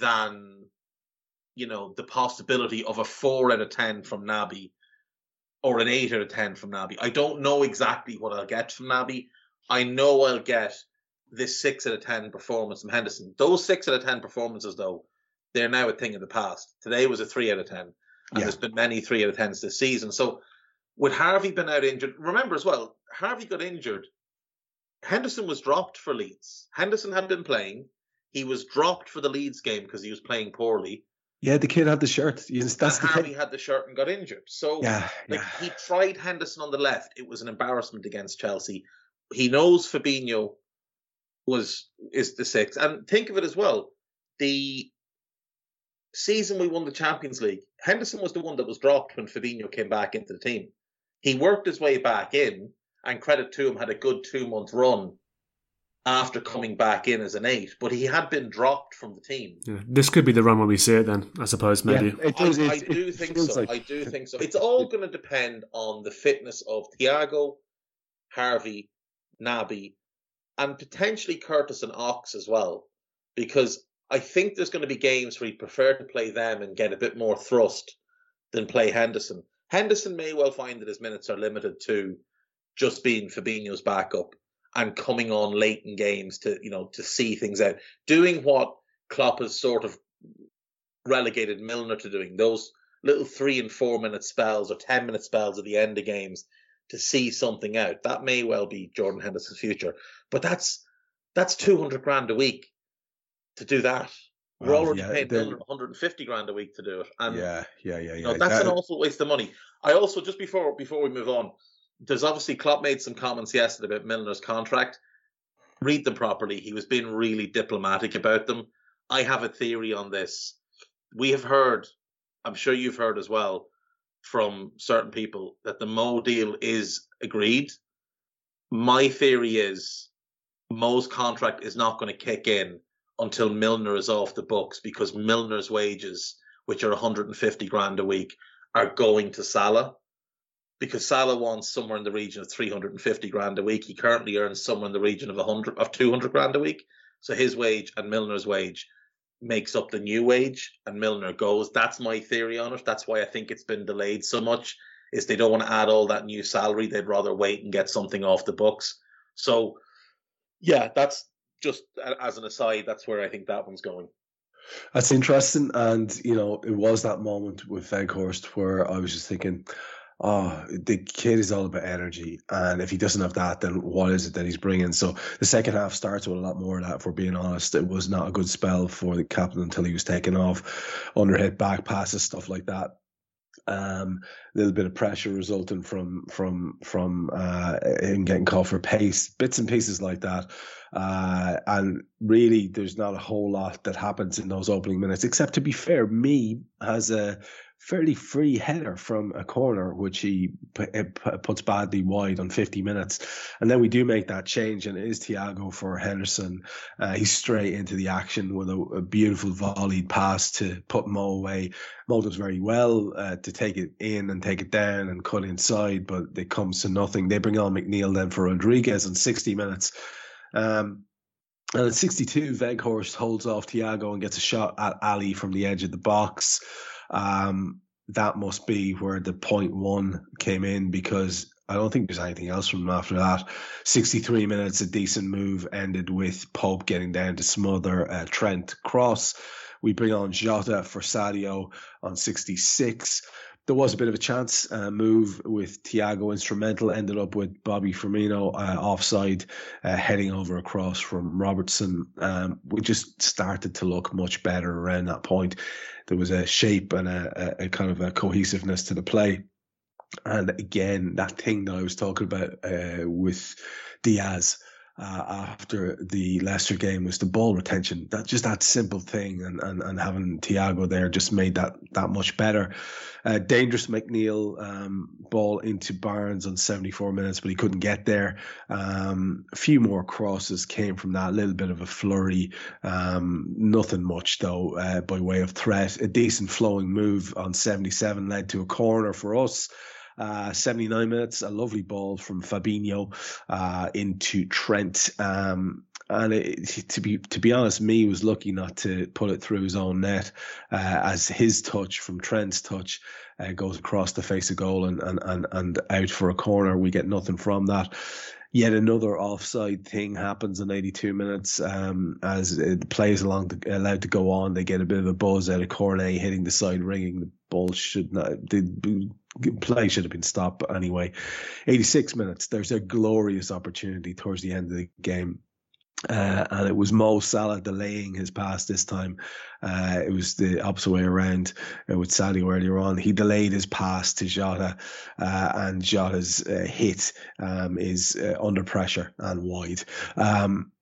than, you know, the possibility of a four out of ten from Naby or an eight out of ten from Naby. I don't know exactly what I'll get from Naby. I know I'll get this six out of ten performance from Henderson. Those six out of ten performances, though, they're now a thing of the past. Today was a three out of ten, and Yeah. there's been many three out of tens this season. So, with Harvey been out injured, remember as well, Harvey got injured. Henderson was dropped for Leeds. Henderson had been playing. He was dropped for the Leeds game because he was playing poorly. yeah, the kid had the shirt. Yes, that's and the Harvey had the shirt and got injured. So Yeah, like yeah. he tried Henderson on the left. It was an embarrassment against Chelsea. He knows Fabinho was is the sixth. And think of it as well. The season we won the Champions League, Henderson was the one that was dropped when Fabinho came back into the team. He worked his way back in, and credit to him, had a good two month run after coming back in as an eight, but he had been dropped from the team. yeah. This could be the run when we see it. Then I suppose maybe. Yeah, it does. I, it, I it do think feels so. like- I do think so. It's all going to depend on the fitness of Thiago, Harvey, Naby, and potentially Curtis and Ox as well, because I think there's going to be games where he'd prefer to play them and get a bit more thrust than play Henderson. Henderson may well find that his minutes are limited to just being Fabinho's backup and coming on late in games to you know to see things out, doing what Klopp has sort of relegated Milner to doing those little three and four minute spells or ten minute spells at the end of games to see something out. That may well be Jordan Henderson's future, but that's that's two hundred grand a week to do that. We're already yeah, paying then- one hundred and fifty grand a week to do it, and yeah, yeah, yeah, you know, yeah. that's That- an awful waste of money. I also just before before we move on, there's obviously Klopp made some comments yesterday about Milner's contract. Read them properly. He was being really diplomatic about them. I have a theory on this. We have heard, I'm sure you've heard as well, from certain people that the Mo deal is agreed. My theory is Mo's contract is not going to kick in until Milner is off the books because Milner's wages, which are 150 grand a week, are going to Salah because Salah wants somewhere in the region of 350 grand a week. He currently earns somewhere in the region of 100 of 200 grand a week. So his wage and Milner's wage makes up the new wage and Milner goes. That's my theory on it. That's why I think it's been delayed so much is they don't want to add all that new salary. They'd rather wait and get something off the books. So yeah, that's just as an aside, that's where I think that one's going. That's interesting, and you know, it was that moment with Weghorst where I was just thinking, oh, the kid is all about energy, and if he doesn't have that, then what is it that he's bringing? So the second half starts with a lot more of that. If we're being honest, it was not a good spell for the captain until he was taken off, underhit back passes, stuff like that. Um, a little bit of pressure resulting from from from uh, him getting called for pace, bits and pieces like that. Uh, and really, there's not a whole lot that happens in those opening minutes, except to be fair, me as a fairly free header from a corner, which he puts badly wide on 50 minutes. And then we do make that change, and it is Thiago for Henderson. Uh, he's straight into the action with a, a, beautiful volleyed pass to put Mo away. Mo does very well uh, to take it in and take it down and cut inside, but it comes to nothing. They bring on McNeil then for Rodriguez in 60 minutes. Um, and at 62, Weghorst holds off Thiago and gets a shot at Ali from the edge of the box. Um, that must be where the point one came in because I don't think there's anything else from after that. 63 minutes, a decent move ended with Pope getting down to smother uh, Trent Cross. We bring on Jota for Sadio on 66 there was a bit of a chance uh, move with Thiago instrumental, ended up with Bobby Firmino uh, offside, uh, heading over across from Robertson. Um, we just started to look much better around that point. There was a shape and a, a, a kind of a cohesiveness to the play. And again, that thing that I was talking about uh, with Diaz, uh, after the Leicester game was the ball retention. That just that simple thing, and and, and having Thiago there just made that that much better. Uh, dangerous McNeil um, ball into Barnes on 74 minutes, but he couldn't get there. Um, a few more crosses came from that, a little bit of a flurry. Um, nothing much though uh, by way of threat. A decent flowing move on 77 led to a corner for us. Uh, 79 minutes, a lovely ball from Fabinho uh, into Trent. Um, and it, to be to be honest, Mee was lucky not to put it through his own net, uh, as his touch from Trent's touch uh, goes across the face of goal and, and and and out for a corner. We get nothing from that yet another offside thing happens in 82 minutes um, as the plays along the, allowed to go on. They get a bit of a buzz out of Cornet hitting the side ringing. The ball should not, the play should have been stopped But anyway. 86 minutes. There's a glorious opportunity towards the end of the game uh, and it was Mo Salah delaying his pass this time. Uh, it was the opposite way around uh, with Sadio earlier on. He delayed his pass to Jota, uh, and Jota's uh, hit um, is under pressure and wide. Um,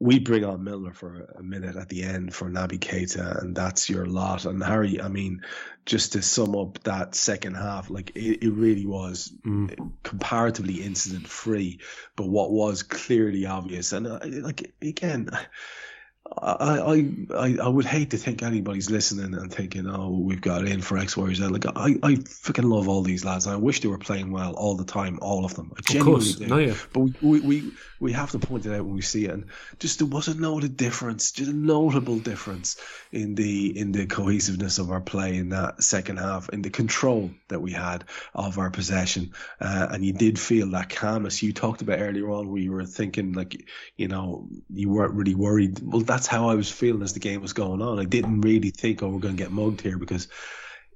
we bring on Milner for a minute at the end for Naby Keita, and that's your lot. And Hari, I mean, just to sum up that second half, like it, it really was mm. comparatively incident free, but what was clearly obvious, and uh, like again, I, I I would hate to think anybody's listening and thinking, oh, we've got in for X, Y, Z. Like I, I freaking love all these lads. I wish they were playing well all the time, all of them. I genuinely of course, do. No, yeah. But we, we, we we have to point it out when we see it, and just there was a noted difference, just a notable difference in the in the cohesiveness of our play in that second half, in the control that we had of our possession, uh, and you did feel that calmness you talked about earlier on, where you were thinking like, you know, you weren't really worried. Well, that's how I was feeling as the game was going on. I didn't really think, oh, we're going to get mugged here because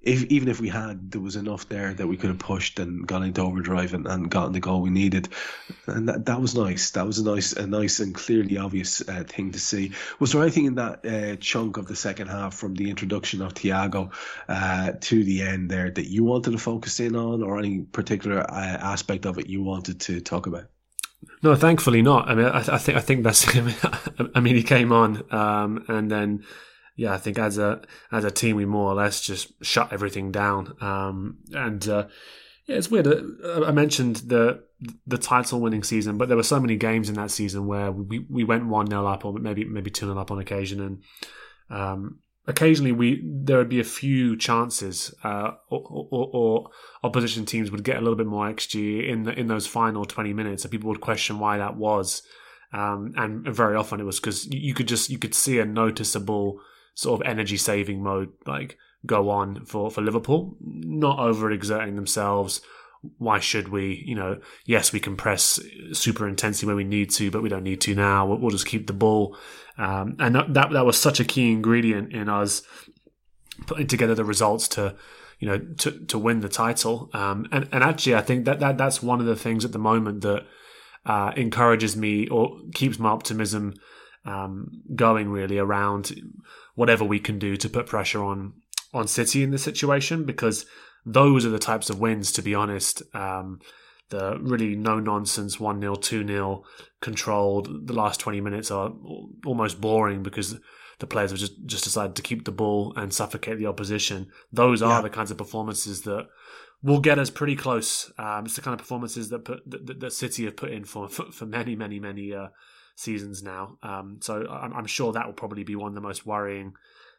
if even if we had, there was enough there that we could have pushed and gone into overdrive and, and gotten the goal we needed, and that, that was nice. That was a nice, a nice and clearly obvious uh, thing to see. Was there anything in that uh, chunk of the second half from the introduction of Thiago uh, to the end there that you wanted to focus in on, or any particular uh, aspect of it you wanted to talk about? No, thankfully not. I mean, I, I think I think that's. I mean, he came on, um, and then yeah, I think as a as a team, we more or less just shut everything down. Um, and uh, yeah, it's weird. Uh, I mentioned the the title winning season, but there were so many games in that season where we, we went one 0 up or maybe maybe two 0 up on occasion, and um, occasionally we there would be a few chances, uh, or, or, or, opposition teams would get a little bit more xG in the, in those final twenty minutes, and people would question why that was. Um, and very often it was because you could just you could see a noticeable sort of energy saving mode like go on for, for Liverpool, not overexerting themselves. Why should we? You know, yes, we can press super intensely when we need to, but we don't need to now. We'll, we'll just keep the ball, um, and that, that that was such a key ingredient in us putting together the results to, you know, to to win the title. Um, and and actually, I think that, that that's one of the things at the moment that uh, encourages me or keeps my optimism um, going really around whatever we can do to put pressure on on City in this situation because those are the types of wins, to be honest. Um, the really no nonsense 1 0, 2 0 controlled. The last 20 minutes are almost boring because the players have just, just decided to keep the ball and suffocate the opposition. Those are yeah. the kinds of performances that will get us pretty close. Um, it's the kind of performances that put, that, that City have put in for for, for many, many, many uh, seasons now. Um, so I'm, I'm, sure that will probably be one of the most worrying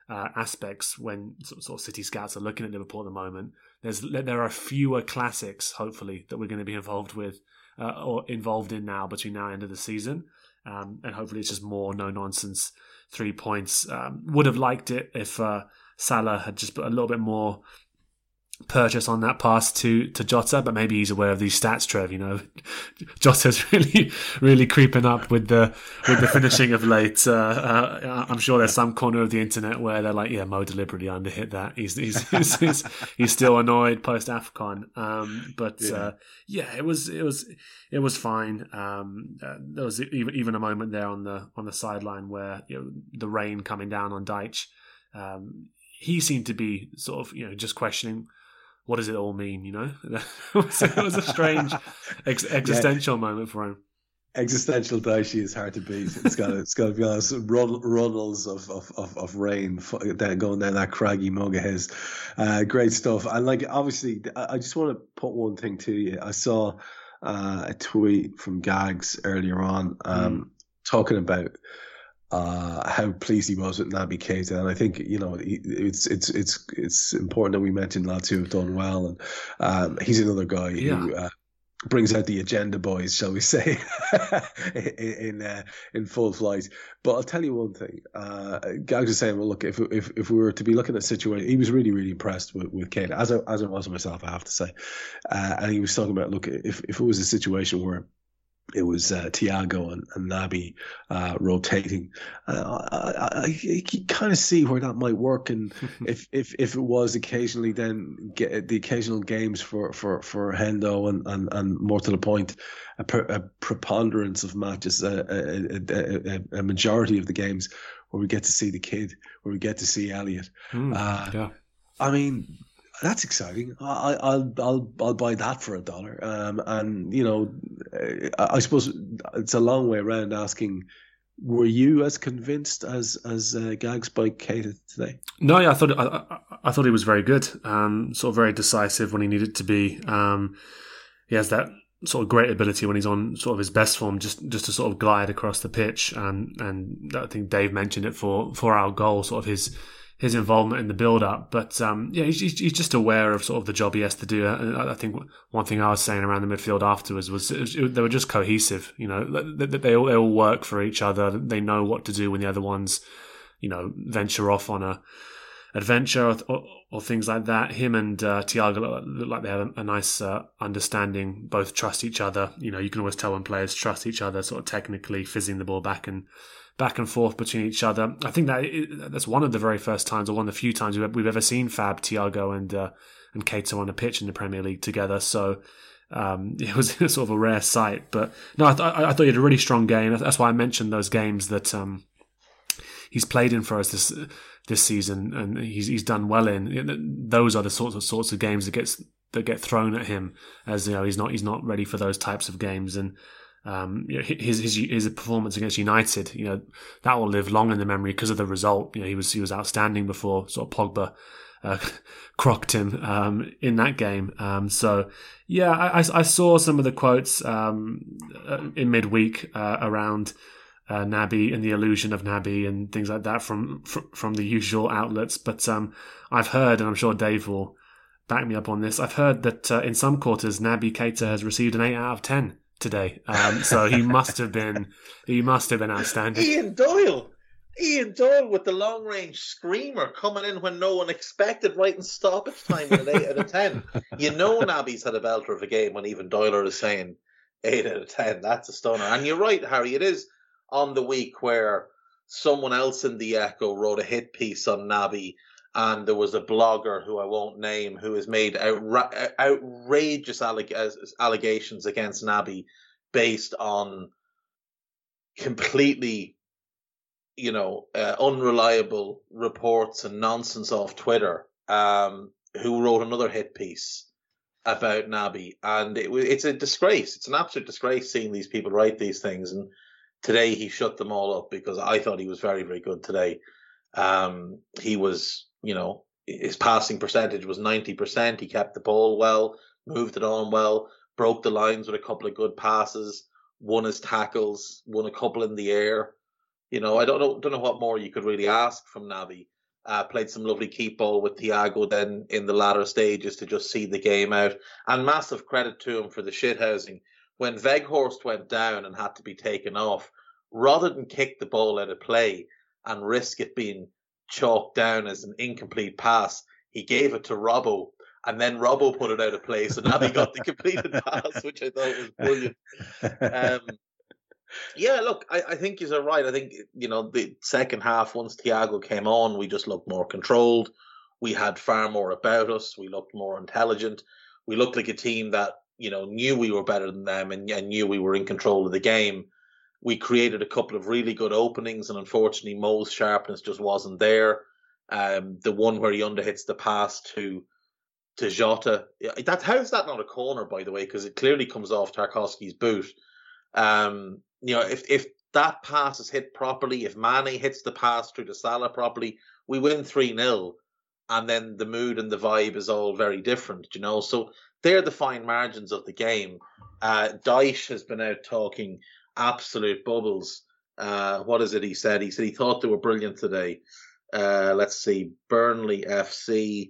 uh, aspects when sort of City scouts are looking at Liverpool at the moment. There's there are fewer classics, hopefully, that we're going to be involved with uh, or involved in now between now and end of the season. Um, and hopefully it's just more no nonsense three points. Um, would have liked it if uh, Salah had just put a little bit more purchase on that pass to to Jota, but maybe he's aware of these stats, Trev. You know, Jota's really really creeping up with the with the finishing of late. Uh, uh, I'm sure there's some corner of the internet where they're like, yeah, Mo deliberately underhit that. He's he's he's, he's, he's still annoyed post Afcon. Um, but yeah. Uh, yeah. it was it was it was fine. Um, uh, there was even even a moment there on the on the sideline where you know, the rain coming down on Dyche. Um, he seemed to be sort of you know just questioning what does it all mean? You know, it, was, it was a strange ex- existential yeah. moment for him. Existential Dyche is hard to beat. It's got it's got to be honest. Run, runnels of, of, of, of rain going down that craggy mug of his. Uh, great stuff. And like obviously, I just want to put one thing to you. I saw uh, a tweet from Gags earlier on um, mm. talking about uh, how pleased he was with Naby Keita, and I think you know it's it's it's it's important that we mention lads who have done well, and um, he's another guy yeah. who uh, brings out the agenda boys, shall we say, in in, uh, in, full flight. But I'll tell you one thing. Uh, Gags was saying, well, look, if if if we were to be looking at a situation, he was really really impressed with with Keita, as I, as I was myself, I have to say, uh, and he was talking about, look, if if it was a situation where it was uh, Thiago and, and Naby uh, rotating. Uh, I, I, I kind of see where that might work, and if, if if it was occasionally, then get the occasional games for for for Hendo and and, and more to the point, a, per, a preponderance of matches, a, a, a, majority of the games where we get to see the kid, where we get to see Elliot. Mm, yeah. I mean, that's exciting. I, I'll I'll I'll buy that for a dollar. Um, and you know, I, I suppose it's a long way around asking. Were you as convinced as as uh, Gags by Keita today? No, yeah, I thought I, I, thought he was very good. Um, sort of very decisive when he needed to be. Um, he has that sort of great ability when he's on sort of his best form, just just to sort of glide across the pitch. And and I think Dave mentioned it for for our goal, sort of his his involvement in the build up. But um, yeah, he's, he's, just aware of sort of the job he has to do. I, I think one thing I was saying around the midfield afterwards was, was it, they were just cohesive. You know, they, they, all, they all work for each other. They know what to do when the other ones, you know, venture off on a adventure or, or, or things like that. Him and uh, Thiago look like they have a, a nice uh, understanding. Both trust each other. You know, you can always tell when players trust each other, sort of technically fizzing the ball back and back and forth between each other. I think that that's one of the very first times, or one of the few times we've ever seen Fab, Thiago, and uh, and Keita on a pitch in the Premier League together. So um, it was sort of a rare sight. But no, I, th- I, thought he had a really strong game. That's why I mentioned those games that um, he's played in for us this this season, and he's he's done well in. Those are the sorts of sorts of games that gets that get thrown at him as you know he's not he's not ready for those types of games and um, you know, his, his his performance against United, you know, that will live long in the memory because of the result. You know, he was he was outstanding before sort of Pogba uh, crocked him um, in that game. Um, so yeah, I, I, saw some of the quotes um, uh, in midweek uh, around uh, Naby and the illusion of Naby and things like that from from, from the usual outlets. But um, I've heard, and I'm sure Dave will back me up on this. I've heard that uh, in some quarters, Naby Keita has received an eight out of ten today. Um, so he must have been he must have been outstanding. Ian Doyle. Ian Doyle with the long range screamer coming in when no one expected right in stoppage time with an eight out of ten. You know Naby's had a belter of a game when even Doyle is saying eight out of ten. That's a stunner. And you're right, Hari, it is on the week where someone else in the Echo wrote a hit piece on Naby and there was a blogger who I won't name who has made outra- outrageous alleg- allegations against Naby based on completely, you know, uh, unreliable reports and nonsense off Twitter. Um, who wrote another hit piece about Naby, and it, it's a disgrace. It's an absolute disgrace seeing these people write these things. And today he shut them all up because I thought he was very, very good today. Um, he was, you know, his passing percentage was 90%. He kept the ball well, moved it on well, broke the lines with a couple of good passes, won his tackles, won a couple in the air. You know, I don't know, don't know what more you could really ask from Naby. Uh, played some lovely keep ball with Thiago then in the latter stages to just see the game out. And massive credit to him for the shithousing. When Weghorst went down and had to be taken off, rather than kick the ball out of play and risk it being chalked down as an incomplete pass, he gave it to Robbo. And then Robbo put it out of place, and Naby got the completed pass, which I thought was brilliant. Um, yeah, look, I, I think you're right. I think you know the second half once Thiago came on, we just looked more controlled. We had far more about us. We looked more intelligent. We looked like a team that you know knew we were better than them and, and knew we were in control of the game. We created a couple of really good openings, and unfortunately, Mo's sharpness just wasn't there. Um, the one where he underhits the pass to to Jota, that how's that not a corner, by the way? Because it clearly comes off Tarkowski's boot. Um, you know, if if that pass is hit properly, if Mane hits the pass through to Salah properly, we win 3 0. And then the mood and the vibe is all very different, you know. So they're the fine margins of the game. Uh, Dyche has been out talking absolute bubbles. Uh, what is it he said? He said he thought they were brilliant today. Uh, let's see, Burnley FC.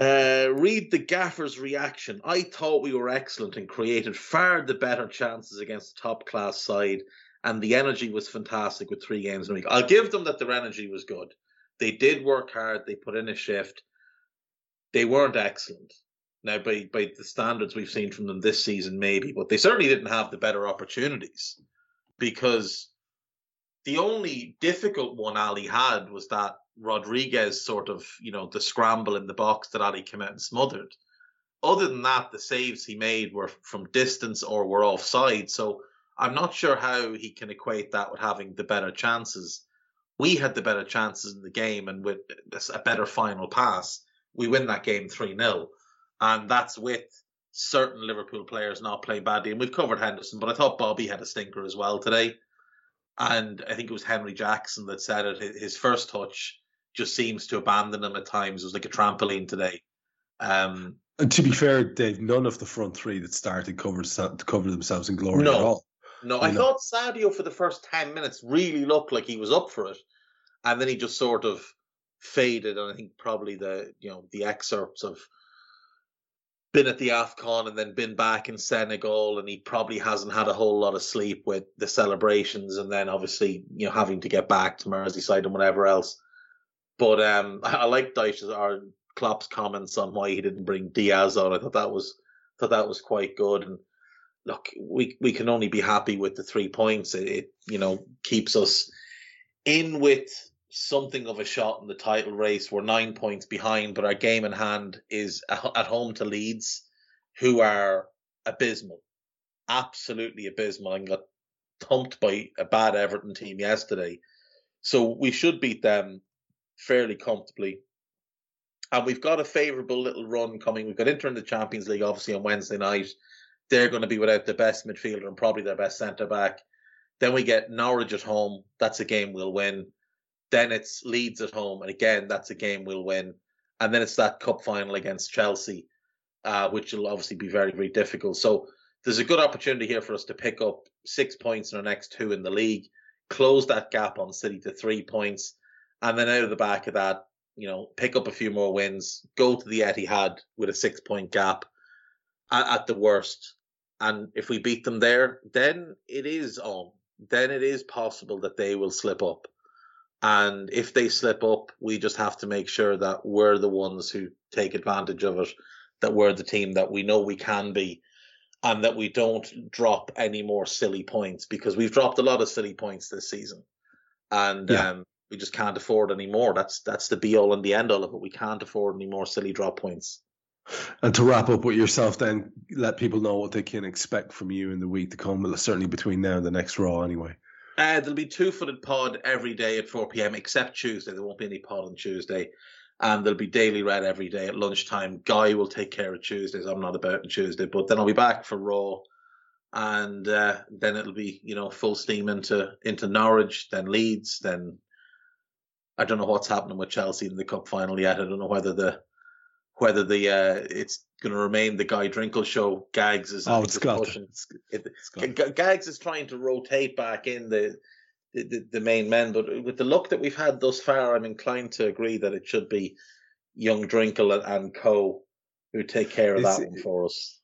Uh, read the gaffer's reaction. I thought we were excellent and created far the better chances against top class side, and the energy was fantastic with three games in a week. I'll give them that their energy was good. They did work hard, they put in a shift. They weren't excellent. Now, by, by the standards we've seen from them this season, maybe, but they certainly didn't have the better opportunities because the only difficult one Ali had was that Rodriguez sort of, you know, the scramble in the box that Ali came out and smothered. Other than that, the saves he made were from distance or were offside. So I'm not sure how he can equate that with having the better chances. We had the better chances in the game, and with a better final pass, we win that game 3 0. And that's with certain Liverpool players not playing badly. And we've covered Henderson, but I thought Bobby had a stinker as well today. And I think it was Henry Jackson that said it. His first touch just seems to abandon him at times. It was like a trampoline today. Um, and to be fair, Dave, none of the front three that started covered cover themselves in glory no, at all. No, I, I thought Sadio for the first ten minutes really looked like he was up for it, and then he just sort of faded. And I think probably the you know the excerpts of been at the AFCON and then been back in Senegal and he probably hasn't had a whole lot of sleep with the celebrations and then obviously, you know, having to get back to Merseyside and whatever else. But um, I, like Dyche's or Klopp's comments on why he didn't bring Diaz on. I thought that was thought that was quite good. And look, we we can only be happy with the three points. It, it you know keeps us in with something of a shot in the title race. We're nine points behind, but our game in hand is at home to Leeds, who are abysmal, absolutely abysmal, and got thumped by a bad Everton team yesterday. So we should beat them fairly comfortably. And we've got a favourable little run coming. We've got Inter in the Champions League, obviously, on Wednesday night. They're going to be without the best midfielder and probably their best centre back. Then we get Norwich at home. That's a game we'll win. Then it's Leeds at home. And again, that's a game we'll win. And then it's that cup final against Chelsea, uh, which will obviously be very, very difficult. So there's a good opportunity here for us to pick up six points in our next two in the league, close that gap on City to three points, and then out of the back of that, you know, pick up a few more wins, go to the Etihad with a six point gap at, at the worst. And if we beat them there, then it is on. Then it is possible that they will slip up. And if they slip up, we just have to make sure that we're the ones who take advantage of it, that we're the team that we know we can be, and that we don't drop any more silly points because we've dropped a lot of silly points this season. And yeah. um, we just can't afford any more. That's that's the be all and the end all of it. We can't afford any more silly drop points. And to wrap up with yourself, then let people know what they can expect from you in the week to come. Certainly between now and the next Raw, anyway. Uh, there'll be two footed pod every day at 4 p.m. except Tuesday. There won't be any pod on Tuesday. And there'll be daily red every day at lunchtime. Guy will take care of Tuesdays. I'm not about on Tuesday, but then I'll be back for Raw. And uh, then it'll be, you know, full steam into into Norwich, then Leeds, then I don't know what's happening with Chelsea in the cup final yet. I don't know whether the whether the uh, it's going to remain the Guy Drinkle show. Gags is oh, it's got it, it, Gags is trying to rotate back in the, the the main men, but with the look that we've had thus far, I'm inclined to agree that it should be young Drinkle and, and Co who take care of that one for us.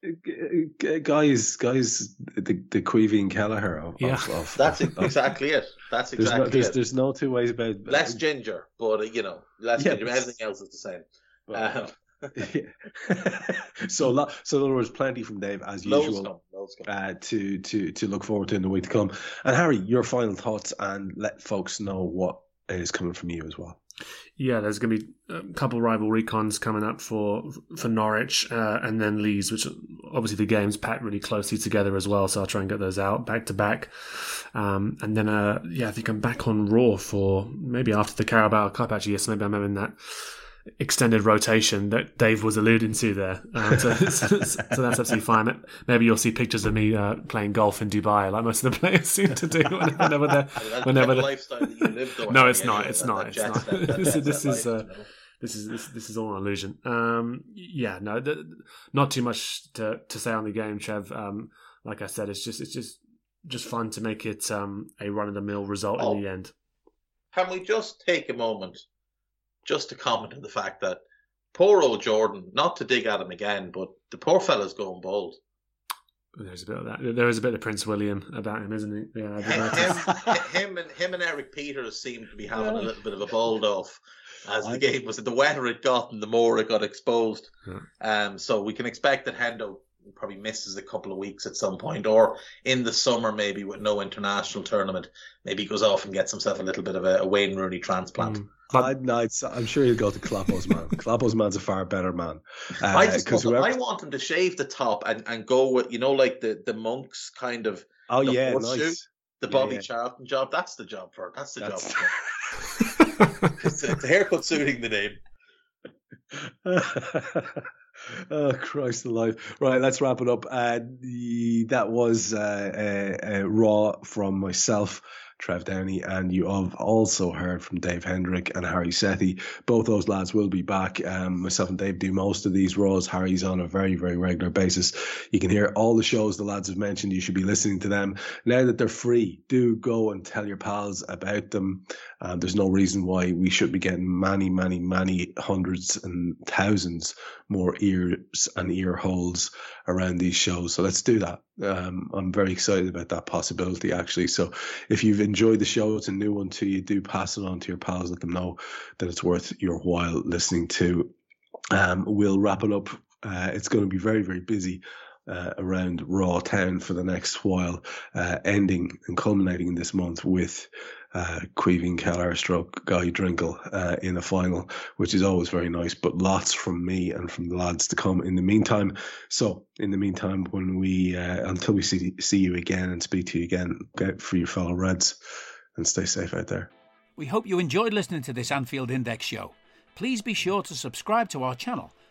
Guys, guys, the the Caoimhín Kelleher of, yeah. Of, of, that's exactly it. That's exactly there's no, there's, it. There's no two ways about it. Less ginger, but uh, you know, less yeah, ginger. Everything else is the same. Well, um, so, so there was plenty from Dave as usual come, come. Uh, to to to look forward to in the week to come. And Hari, your final thoughts, and let folks know what is coming from you as well. Yeah, there's going to be a couple rival recons coming up for for Norwich uh, and then Leeds, which obviously the games packed really closely together as well. So I'll try and get those out back to back. Um, and then, uh, yeah, I think I'm back on Raw for maybe after the Carabao Cup. Actually, yes, maybe I'm having that extended rotation that Dave was alluding to there. Um, so, so, so, that's absolutely fine. Maybe you'll see pictures of me uh, playing golf in Dubai, like most of the players seem to do whenever they're. whenever the lifestyle that you live. no, it's not. It's not. It's not. this, this is. Uh, this is this, this is all an illusion. Um, yeah, no, not too much to, to say on the game, Trev. Um, like I said, it's just it's just just fun to make it um, a run of the mill result oh. in the end. Can we just take a moment just to comment on the fact that poor old Jordan, not to dig at him again, but the poor fella's going bald. There's a bit of that. There is a bit of Prince William about him, isn't he? Yeah, him, him, and him and Erik Pieters seem to be having yeah. a little bit of a bald off as the game was. The wetter it got, and the more it got exposed. Yeah. Um, so we can expect that Hendo probably misses a couple of weeks at some point, or in the summer maybe with no international tournament, maybe he goes off and gets himself a little bit of a, a Wayne Rooney transplant. Mm. I, no, I'm sure he'll go to Kloppo's man. Kloppo's man's a far better man. Uh, I just want, whoever... I want him to shave the top and, and go with you know like the the monks kind of. Oh yeah, nice. the Bobby yeah, yeah. Charlton job. That's the job for. That's the That's... job. For it's, it's a haircut suiting the name. oh Christ alive! Right, let's wrap it up. Uh, the, that was uh, uh, uh raw from myself. Trev Downey, and you have also heard from Dave Hendrick and Hari Sethi. Both those lads will be back. Um, myself and Dave do most of these rows. Hari's on a very, very regular basis. You can hear all the shows the lads have mentioned. You should be listening to them. Now that they're free, do go and tell your pals about them. Uh, there's no reason why we should be getting many, many, many hundreds and thousands more ears and ear holes around these shows. So let's do that. Um, I'm very excited about that possibility actually. So if you've enjoyed the show, it's a new one to you. Do pass it on to your pals. Let them know that it's worth your while listening to. Um, we'll wrap it up. Uh, it's going to be very, very busy. Uh, around Raw Town for the next while, uh, ending and culminating in this month with uh, Caoimhín Kelleher stroke Guy Drinkle uh, in the final, which is always very nice. But lots from me and from the lads to come in the meantime. So in the meantime, when we uh, until we see see you again and speak to you again, get for your fellow Reds and stay safe out there. We hope you enjoyed listening to this Anfield Index show. Please be sure to subscribe to our channel